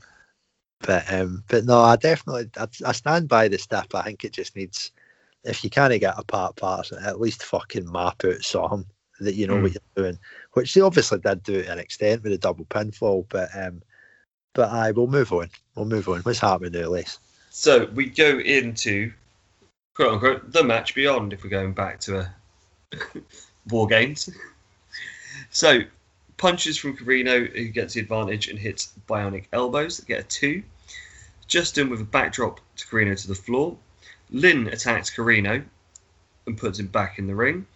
But um, but no, I definitely I, I stand by the step. I think it just needs if you can't get a part pass, at least fucking map out something that you know Mm. what you're doing. Which they obviously did do to an extent with a double pinfall, but um, but aye, we'll move on. We'll move on. What's happening there, Les? So we go into quote unquote the match beyond if we're going back to a war games. So Punches from Corino, who gets the advantage and hits bionic elbows that get a two. Justin with a backdrop to Corino to the floor. Lynn attacks Corino and puts him back in the ring.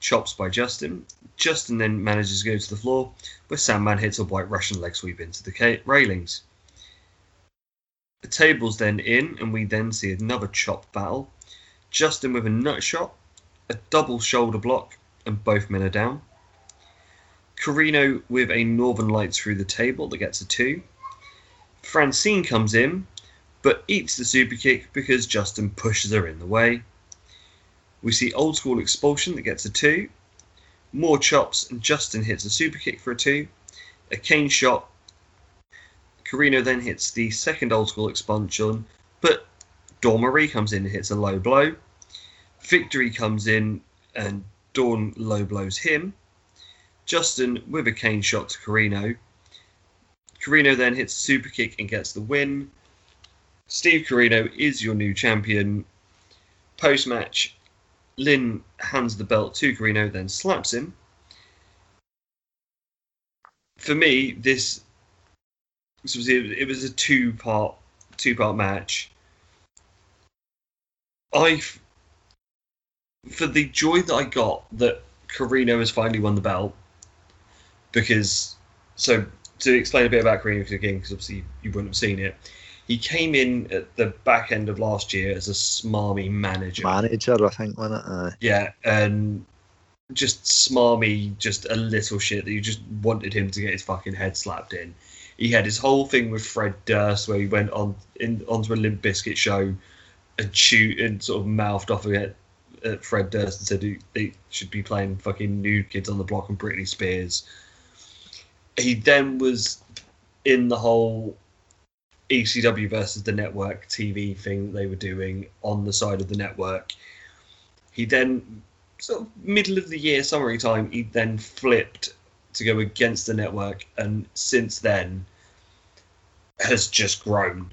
Chops by Justin. Justin then manages to go to the floor, where Sandman hits a white Russian leg sweep into the railings. The table's then in, and we then see another chop battle. Justin with a nut shot, a double shoulder block, and both men are down. Corino with a Northern Lights through the table that gets a two. Francine comes in, but eats the super kick because Justin pushes her in the way. We see old school expulsion that gets a two. More chops, and Justin hits a super kick for a two. A cane shot. Corino then hits the second old school expulsion, but Marie comes in and hits a low blow. Victory comes in and Dawn low blows him. Justin with a cane shot to Corino. Corino then hits a super kick and gets the win. Steve Corino is your new champion. Post match, Lynn hands the belt to Corino, then slaps him. For me, this, was it was a two part two part match. I, for the joy that I got that Corino has finally won the belt, because so to explain a bit about Corino again, because obviously you wouldn't have seen it. He came in at the back end of last year as a smarmy manager. Manager, I think, wasn't it? Yeah, and just smarmy, just a little shit that you just wanted him to get his fucking head slapped in. He had his whole thing with Fred Durst where he went on in onto a Limp Bizkit show and shoot and sort of mouthed off at, at Fred Durst and said he, they should be playing fucking New Kids on the Block and Britney Spears. He then was in the whole ECW versus the network TV thing that they were doing on the side of the network. He then, sort of middle of the year, summary time, he then flipped to go against the network, and since then has just grown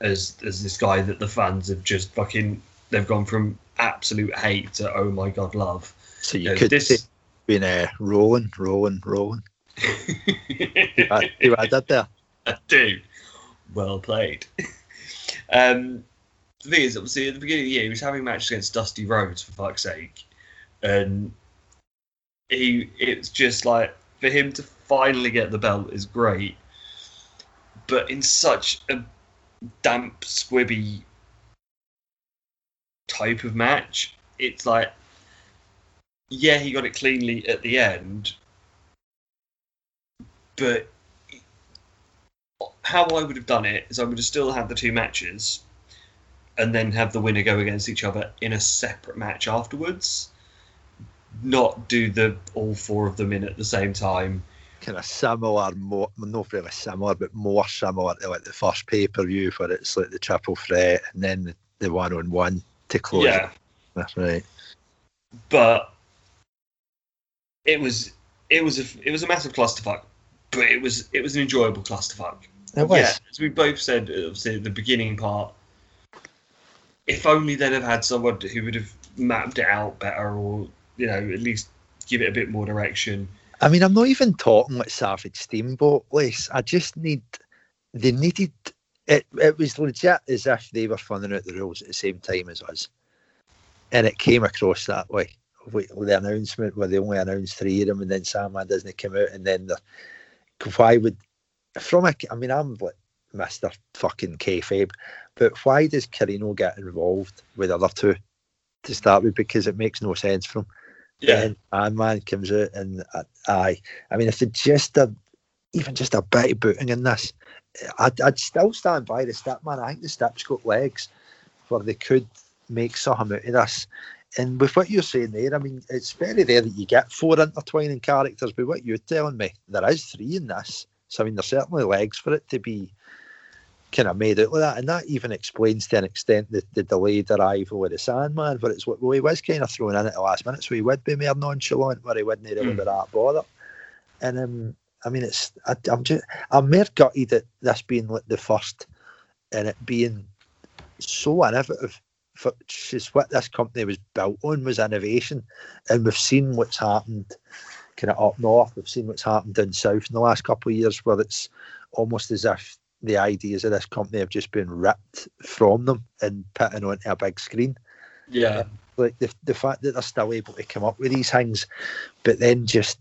as as this guy that the fans have just fucking they've gone from absolute hate to oh my god love. So you know, could this- been uh, rolling, rolling, rolling. See what I did there? I do. Well played. um, the thing is, obviously, at the beginning of the year, he was having matches against Dusty Rhodes, for fuck's sake. And he, it's just like, for him to finally get the belt is great. But in such a damp, squibby type of match, it's like, yeah, he got it cleanly at the end, but how I would have done it is I would have still had the two matches and then have the winner go against each other in a separate match afterwards. Not do the all four of them in at the same time. Kind of similar, more not really similar, but more similar to like the first pay per view where it's like the triple threat and then the, the one on one to close. it. Yeah. That's right. But it was it was a it was a massive clusterfuck. But it was it was an enjoyable clusterfuck. It was. Yeah, as we both said, obviously, at the beginning part, if only they'd have had someone who would have mapped it out better or, you know, at least give it a bit more direction. I mean, I'm not even talking like Savage Steamboat Lace. I just need, they needed, it, it was legit as if they were funding out the rules at the same time as us. And it came across that way. With with the announcement where they only announced three of them and then Sandman doesn't come out and then the, why would, from a, I mean, I'm like Mr. fucking kayfabe, but why does Corino get involved with the other two to start with? Because it makes no sense for him. Then Man comes out and uh, aye, I mean, if they just a, even just a bit of booting in this, I'd, I'd still stand by the step man. I think the step's got legs where they could make something out of this. And with what you're saying there, I mean, it's very rare that you get four intertwining characters, but what you're telling me, there is three in this. So, I mean, there's certainly legs for it to be kind of made out like that. And that even explains to an extent the, the delayed arrival of the Sandman, But it's what well, he was kind of thrown in at the last minute, so he would be more nonchalant, where he wouldn't really Mm. be that bothered. And um, I mean, it's I, I'm just I'm more gutted at this being like the first, and it being so innovative. For just what this company was built on was innovation, and we've seen what's happened kind of up north. We've seen what's happened down south in the last couple of years, where it's almost as if the ideas of this company have just been ripped from them and put in onto a big screen. Yeah. Like the the fact that they're still able to come up with these things, but then just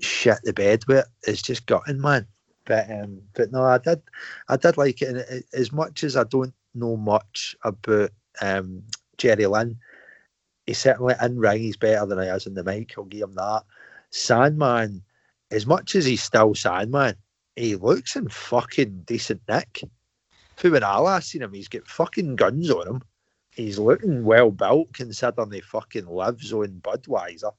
shit the bed with it is just gutting, man. But um, but no, I did I did like it, and it, as much as I don't know much about um Jerry Lynn, he certainly in ring he's better than he is in the mic. I'll give him that. Sandman, as much as he's still Sandman, he looks in fucking decent nick. Who when I last seen him, he's got fucking guns on him. He's looking well built considering he fucking lives on Budweiser.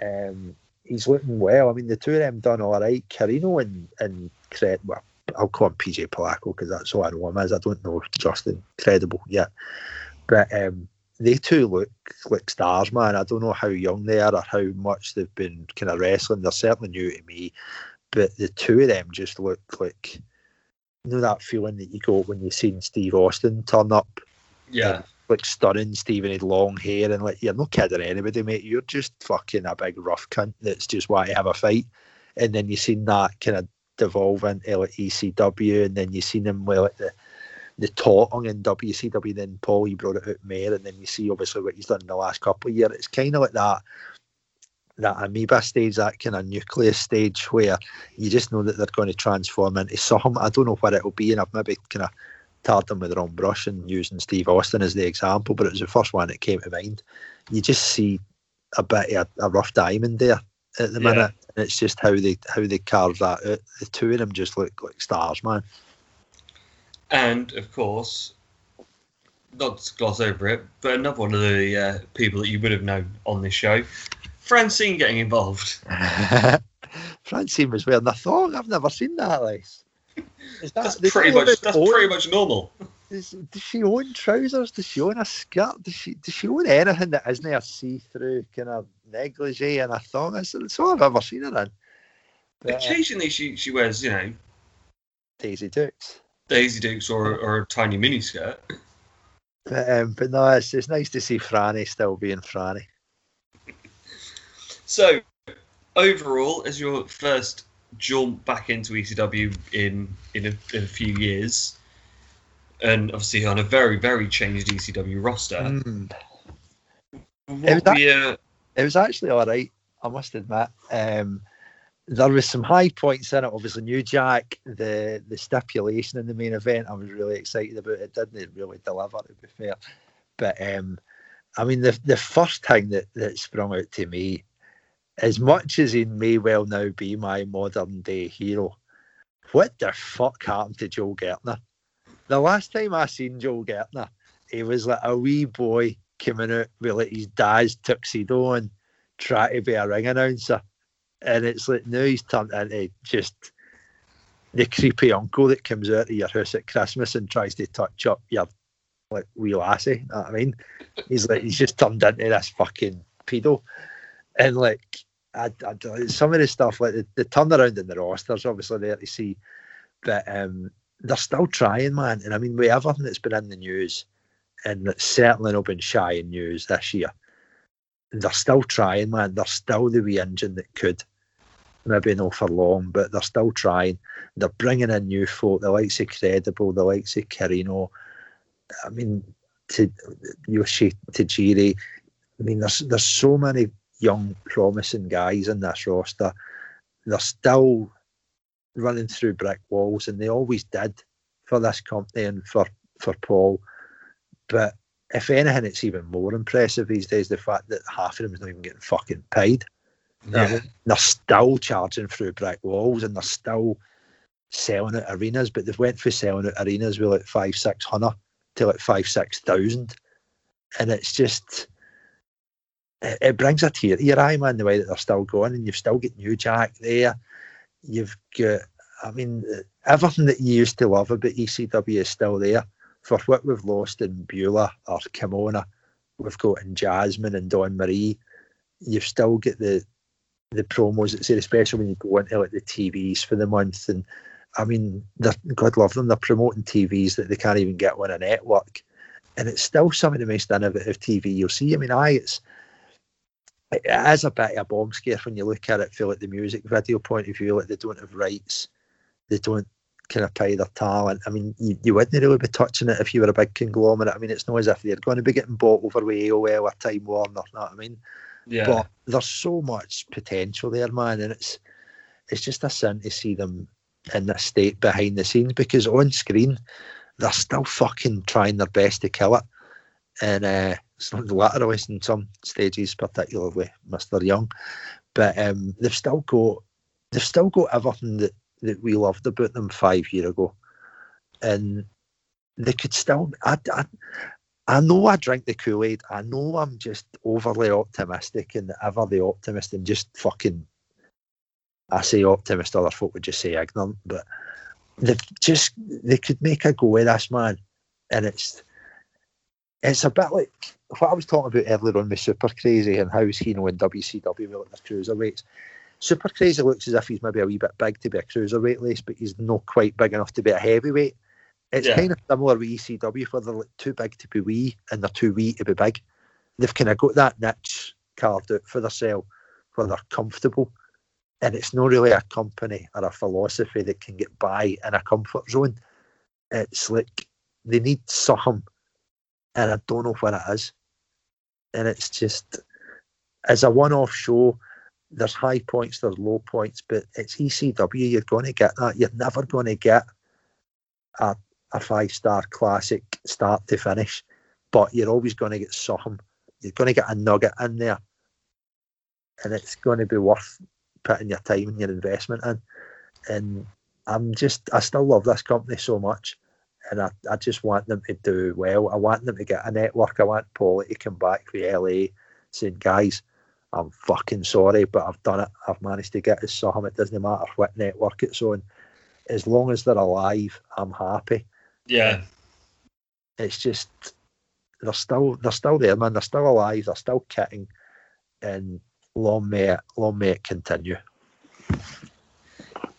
Um, he's looking well. I mean, the two of them done all right. Corino and and Cred, well, I'll call him PJ Polaco because that's all I know him as. I don't know Justin Credible yet, but um, they two look like stars, man. I don't know how young they are or how much they've been kind of wrestling. They're certainly new to me, but the two of them just look like you know that feeling that you got when you've seen Steve Austin turn up Yeah. like stunning Stephen had long hair and like you're not kidding anybody, mate. You're just fucking a big rough cunt that's just want to have a fight. And then you seen that kind of devolve into like ECW and then you seen him with like the the talking in WCW, then Paul he brought it out more, and then you see obviously what he's done in the last couple of years. It's kind of like that that amoeba stage, that kind of nucleus stage where you just know that they're going to transform into something. I don't know what it'll be, and I've maybe kind of tarred them with the wrong brush and using Steve Austin as the example, but it was the first one that came to mind. You just see a bit of a, a rough diamond there at the Yeah. minute, and it's just how they how they carve that out. The two of them just look like stars, man. And of course, not to gloss over it, but another one of the uh, people that you would have known on this show, Francine getting involved. Francine was wearing a thong. I've never seen that. Like, is that That's pretty much that's own- pretty much normal. Does, does she own trousers? Does she own a skirt? Does she does she own anything that isn't a see-through kind of negligee and a thong? That's, that's all I've ever seen her in. But, Occasionally, she she wears you know Daisy Dukes. Daisy Dukes or or a tiny mini skirt. But, um, but no, it's, it's nice to see Franny still being Franny. So overall, as your first jaunt back into ECW in in a, in a few years, and obviously on a very very changed ECW roster, Mm. what was a It was actually all right, I must admit. Um, there was some high points in it. Obviously, New Jack, the the stipulation in the main event, I was really excited about. It didn't really deliver, to be fair. But um, I mean, the the first thing that that sprung out to me, as much as he may well now be my modern day hero, what the fuck happened to Joel Gertner? The last time I seen Joel Gertner, he was like a wee boy coming out with like his dad's tuxedo and trying to be a ring announcer. And it's like now he's turned into just the creepy uncle that comes out of your house at Christmas and tries to touch up your like wee lassie. You know what I mean? He's like he's just turned into this fucking pedo. And like I, I, some of the stuff like the, the turnaround in the rosters obviously there to see, but um they're still trying, man. And I mean, with everything that's been in the news, and it's certainly not been shy in news this year, they're still trying, man. They're still the wee engine that could. Maybe not for long, but they're still trying. They're bringing in new folk, the likes of Credible, the likes of Corino. I mean, to Yoshi Tajiri. I mean, there's there's so many young, promising guys in this roster. They're still running through brick walls, and they always did for this company and for for Paul. But if anything, it's even more impressive these days the fact that half of them is not even getting fucking paid. Yeah. They're still charging through brick walls and they're still selling at arenas, but they've went for selling at arenas with like five, six hundred to like five, six thousand. And it's just it, it brings a tear to your eye, man, the way that they're still going, and you've still got New Jack there. You've got I mean, everything that you used to love about ECW is still there. For what we've lost in Beulah or Kimona, we've got in Jasmine and Dawn Marie. You've still got the the promos say, especially when you go into like the TVs for the month. And I mean, God love them, they're promoting TVs that they can't even get on a network. And it's still some of the most innovative TV you'll see. I mean, I it's it is a bit of a bomb scare when you look at it feel like the music video point of view like they don't have rights they don't kind of pay their talent i mean you, you wouldn't really be touching it if you were a big conglomerate i mean it's not as if they're going to be getting bought over with aol or time warner you know what i mean Yeah. but there's so much potential there man and it's it's just a sin to see them in this state behind the scenes because on screen they're still fucking trying their best to kill it and uh, it's not literally in some stages, particularly Mr. Young. But um, they've still got they've still got everything that, that we loved about them five year ago, and they could still. I, I, I know I drink the Kool Aid. I know I'm just overly optimistic and ever the optimist and just fucking. I say optimist, other folk would just say ignorant, but they've just they could make a go of this man, and it's it's a bit like what I was talking about earlier on with Super Crazy and how Hino and WCW were like their cruiserweights. Super Crazy looks as if he's maybe a wee bit big to be a cruiserweight lace, but he's not quite big enough to be a heavyweight. It's Yeah. kind of similar with ECW where they're like too big to be wee and they're too wee to be big. They've kind of got that niche carved out for themselves where they're comfortable. And it's not really a company or a philosophy that can get by in a comfort zone. It's like they need something and I don't know what it is. And it's just as a one-off show. There's high points, there's low points, but it's ECW. You're going to get that. You're never going to get a, a five-star classic start to finish, but you're always going to get something. You're going to get a nugget in there, and it's going to be worth putting your time and your investment in. And I'm just, I still love this company so much and I, I just want them to do well. I want them to get a network. I want Paulie to come back for LA saying, guys, I'm fucking sorry, but I've done it. I've managed to get us something. It doesn't matter what network it's on. As long as they're alive, I'm happy. Yeah. It's just they're still they're still there, man. They're still alive. They're still kicking, and long may it, long may it continue.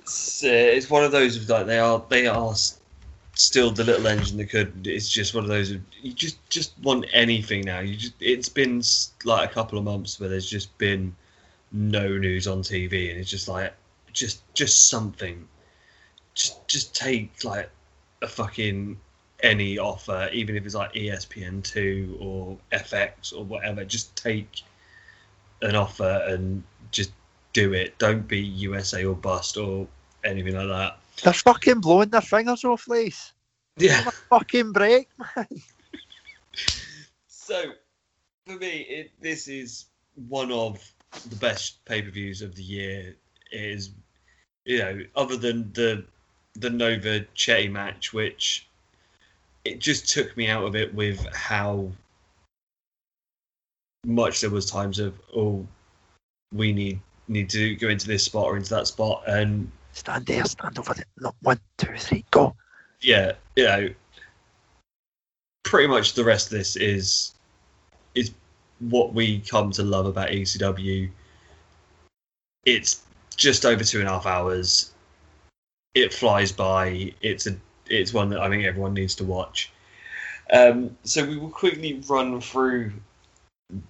It's, uh, it's one of those like they are they are still the little engine that could. It's just one of those. You just just want anything now. You just it's been like a couple of months where there's just been no news on TV, and it's just like just just something. Just just take like a fucking any offer, even if it's like ESPN two or FX or whatever. Just take an offer and just do it. Don't be USA or bust or anything like that. They're fucking blowing their fingers off, Lace. Yeah. Give 'em a fucking break, man. So for me, it this is one of the best pay per views of the year. It is you know other than the the Nova Chetti match, which it just took me out of it with how much there was times of oh we need need to go into this spot or into that spot and Stand there, stand over there. No, one, two, three, go. yeah, you know, pretty much the rest of this is is what we come to love about ECW. It's just over two and a half hours. It flies by. It's a it's one that I think everyone needs to watch. Um, so we will quickly run through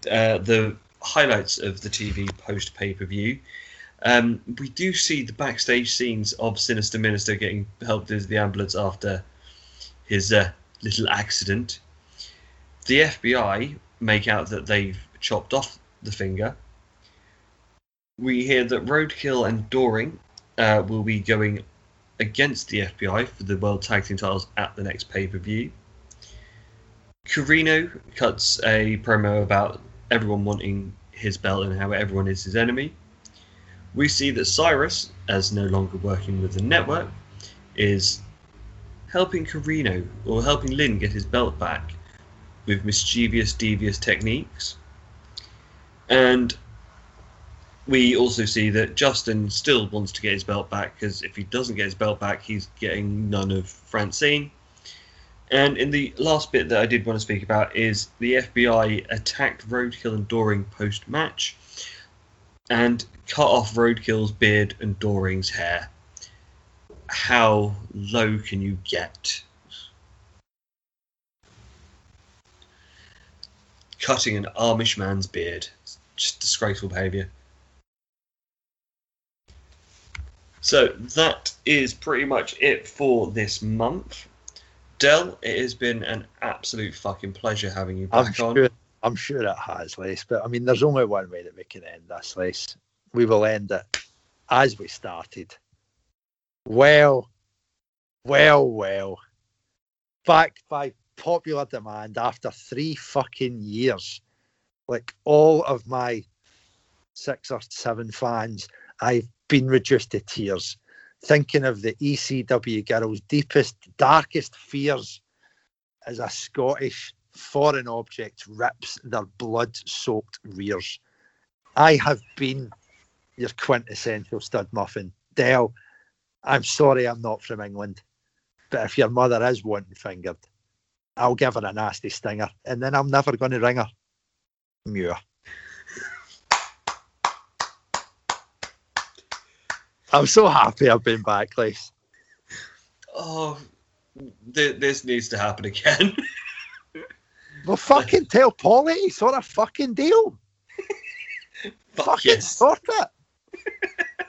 uh, the highlights of the TV post pay per view. Um, we do see the backstage scenes of Sinister Minister getting helped into the ambulance after his uh, little accident. The FBI make out that they've chopped off the finger. We hear that Roadkill and Doring uh, will be going against the FBI for the World Tag Team titles at the next pay per view. Corino cuts a promo about everyone wanting his belt and how everyone is his enemy. We see that Cyrus, as no longer working with the network, is helping Corino or helping Lynn get his belt back with mischievous, devious techniques. And we also see that Justin still wants to get his belt back because if he doesn't get his belt back, he's getting none of Francine. And in the last bit that I did want to speak about is the FBI attacked Roadkill and Doring post match and cut off Roadkill's beard and Doring's hair. How low can you get? Cutting an Amish man's beard. It's just disgraceful behaviour. So that is pretty much it for this month. Dell, it has been an absolute fucking pleasure having you back I'm back on. sure, I'm sure it has, Les. But I mean, there's only one way that we can end this, Les. We will end it as we started. Well, well, well. Back by popular demand after three fucking years. Like all of my six or seven fans, I've been reduced to tears thinking of the ECW girls' deepest, darkest fears as a Scottish foreign object rips their blood soaked rears. I have been your quintessential stud muffin. Dell, I'm sorry I'm not from England, but if your mother is wanting fingered, I'll give her a nasty stinger and then I'm never going to ring her. Muir. I'm so happy I've been back, Les. Oh, th- this needs to happen again. Well, fucking tell Paulie, he sort of fucking deal. Fuck fucking yes. sort it.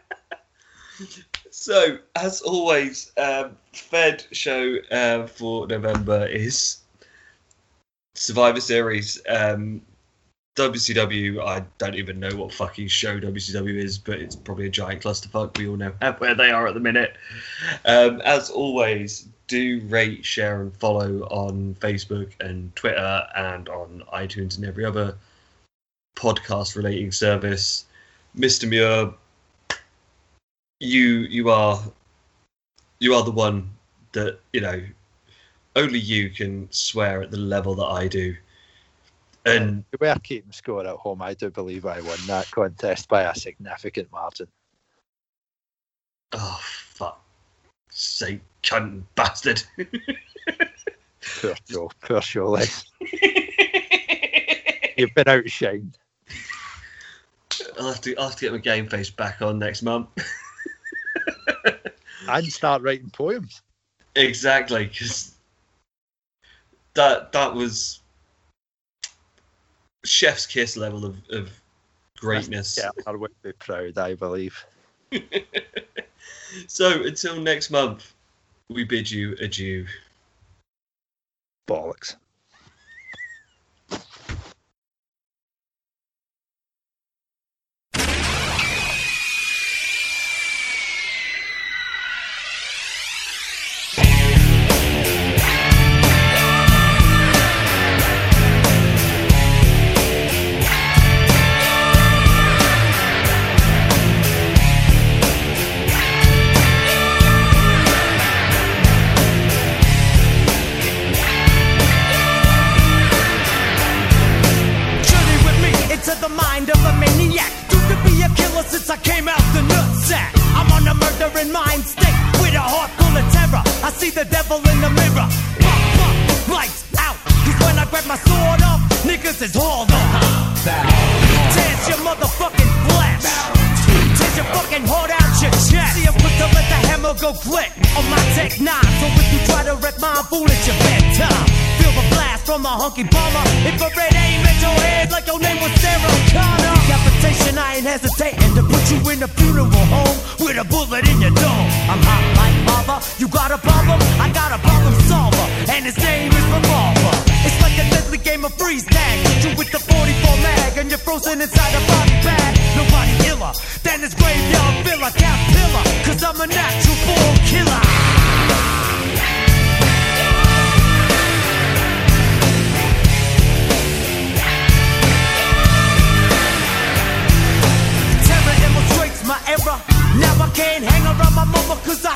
So, as always, um, Fed show uh, for November is Survivor Series. Um, WCW, I don't even know what fucking show WCW is, but it's probably a giant clusterfuck. We all know where they are at the minute. Um, as always, do rate, share, and follow on Facebook and Twitter and on iTunes and every other podcast relating service. Mr. Muir, you you are you are the one that you know only you can swear at the level that I do. And We were keeping score at home. I do believe I won that contest by a significant margin. oh fuck Say cunt bastard. Poor Joe. Poor Joe. You've been outshined. I'll have to I'll have to get my game face back on next month. And start writing poems. exactly, because that that was chef's kiss level of, of greatness. Yeah, I would be proud, I believe. So until next month, we bid you adieu. Bollocks. The devil in the mirror. Pop, pop, lights out. Cause when I grab my sword off, niggas is hauled off. Tears your motherfucking flesh. Tears your fucking heart out your chest. See, I'm quick to let the hammer go click on my tech nine. So if you try to wreck my fool, it's your bedtime. Feel the blast from the hunky bomber. Infrared aim at your head like your name was Sarah Connor. Decapitation, I ain't hesitating to put you in a funeral home with a bullet in your dome. I'm hot like. You got a problem? I got a problem solver, and his name is Revolver. It's like a deadly game of freeze tag. Hit you with the 44 mag, and you're frozen inside a body bag. Nobody iller than this graveyard filler, cat pillar. Cause I'm a natural born killer. My error. Now I can't hang around my mama cause I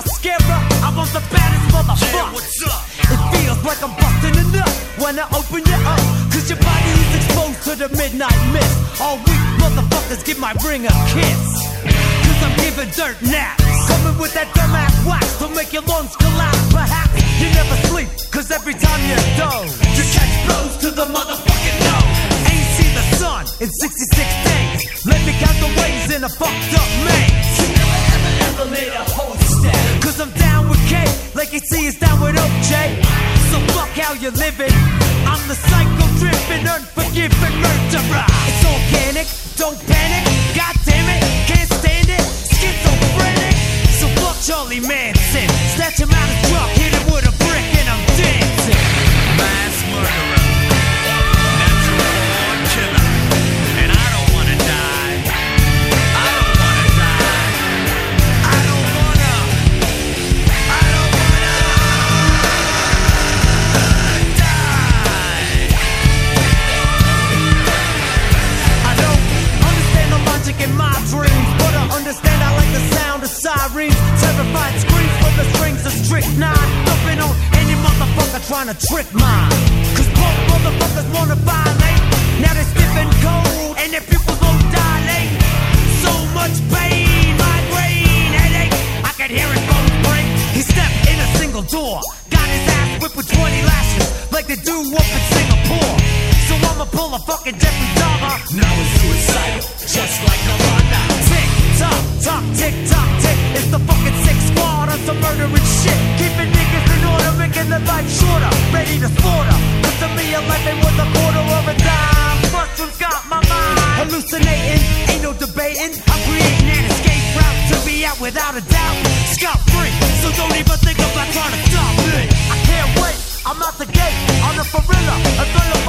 scare her. I want the baddest motherfucker. what's up? It feels like I'm busting a nut when I open you up. Cause your body is exposed to the midnight mist. All week, motherfuckers give my ring a kiss. Cause I'm giving dirt naps. Coming with that dumbass wax to make your lungs collapse. Perhaps you never sleep, cause every time you doze, you catch blows to the motherfucking nose. Ain't seen the sun in 66 days. Let me count the ways in a fucked up maze. Like it see us down with OJ. So fuck how you're living. I'm the psycho dripping, unforgiving murderer. It's organic, don't panic. God damn it, can't stand it. Schizophrenic. So fuck Charlie Manson. Snatch him out. Sirens. Terrified screams from the strings of strychnine. Dumping on any motherfucker trying to trick mine. Cause both motherfuckers wanna violate. Now they're stiff and cold, and their pupils won't dilate. So much pain, migraine, headache. I can hear his bones break. He stepped in a single door, got his ass whipped with 20 lashes, like they do up in Singapore. So I'ma pull a fucking Jeffrey Dahmer. Now it's suicidal, just like a runner. Tock, tock, tick tock, tick. It's the fucking six squad on some murdering shit. Keeping niggas in order, making their life shorter. Ready to slaughter. But to me, a life ain't worth a quarter of a dime. Mushrooms got my mind hallucinating. Ain't no debating. I'm creating an escape route to be out without a doubt. Scot free, so don't even think about trying to stop me. I can't wait. I'm out the gate on the gorilla.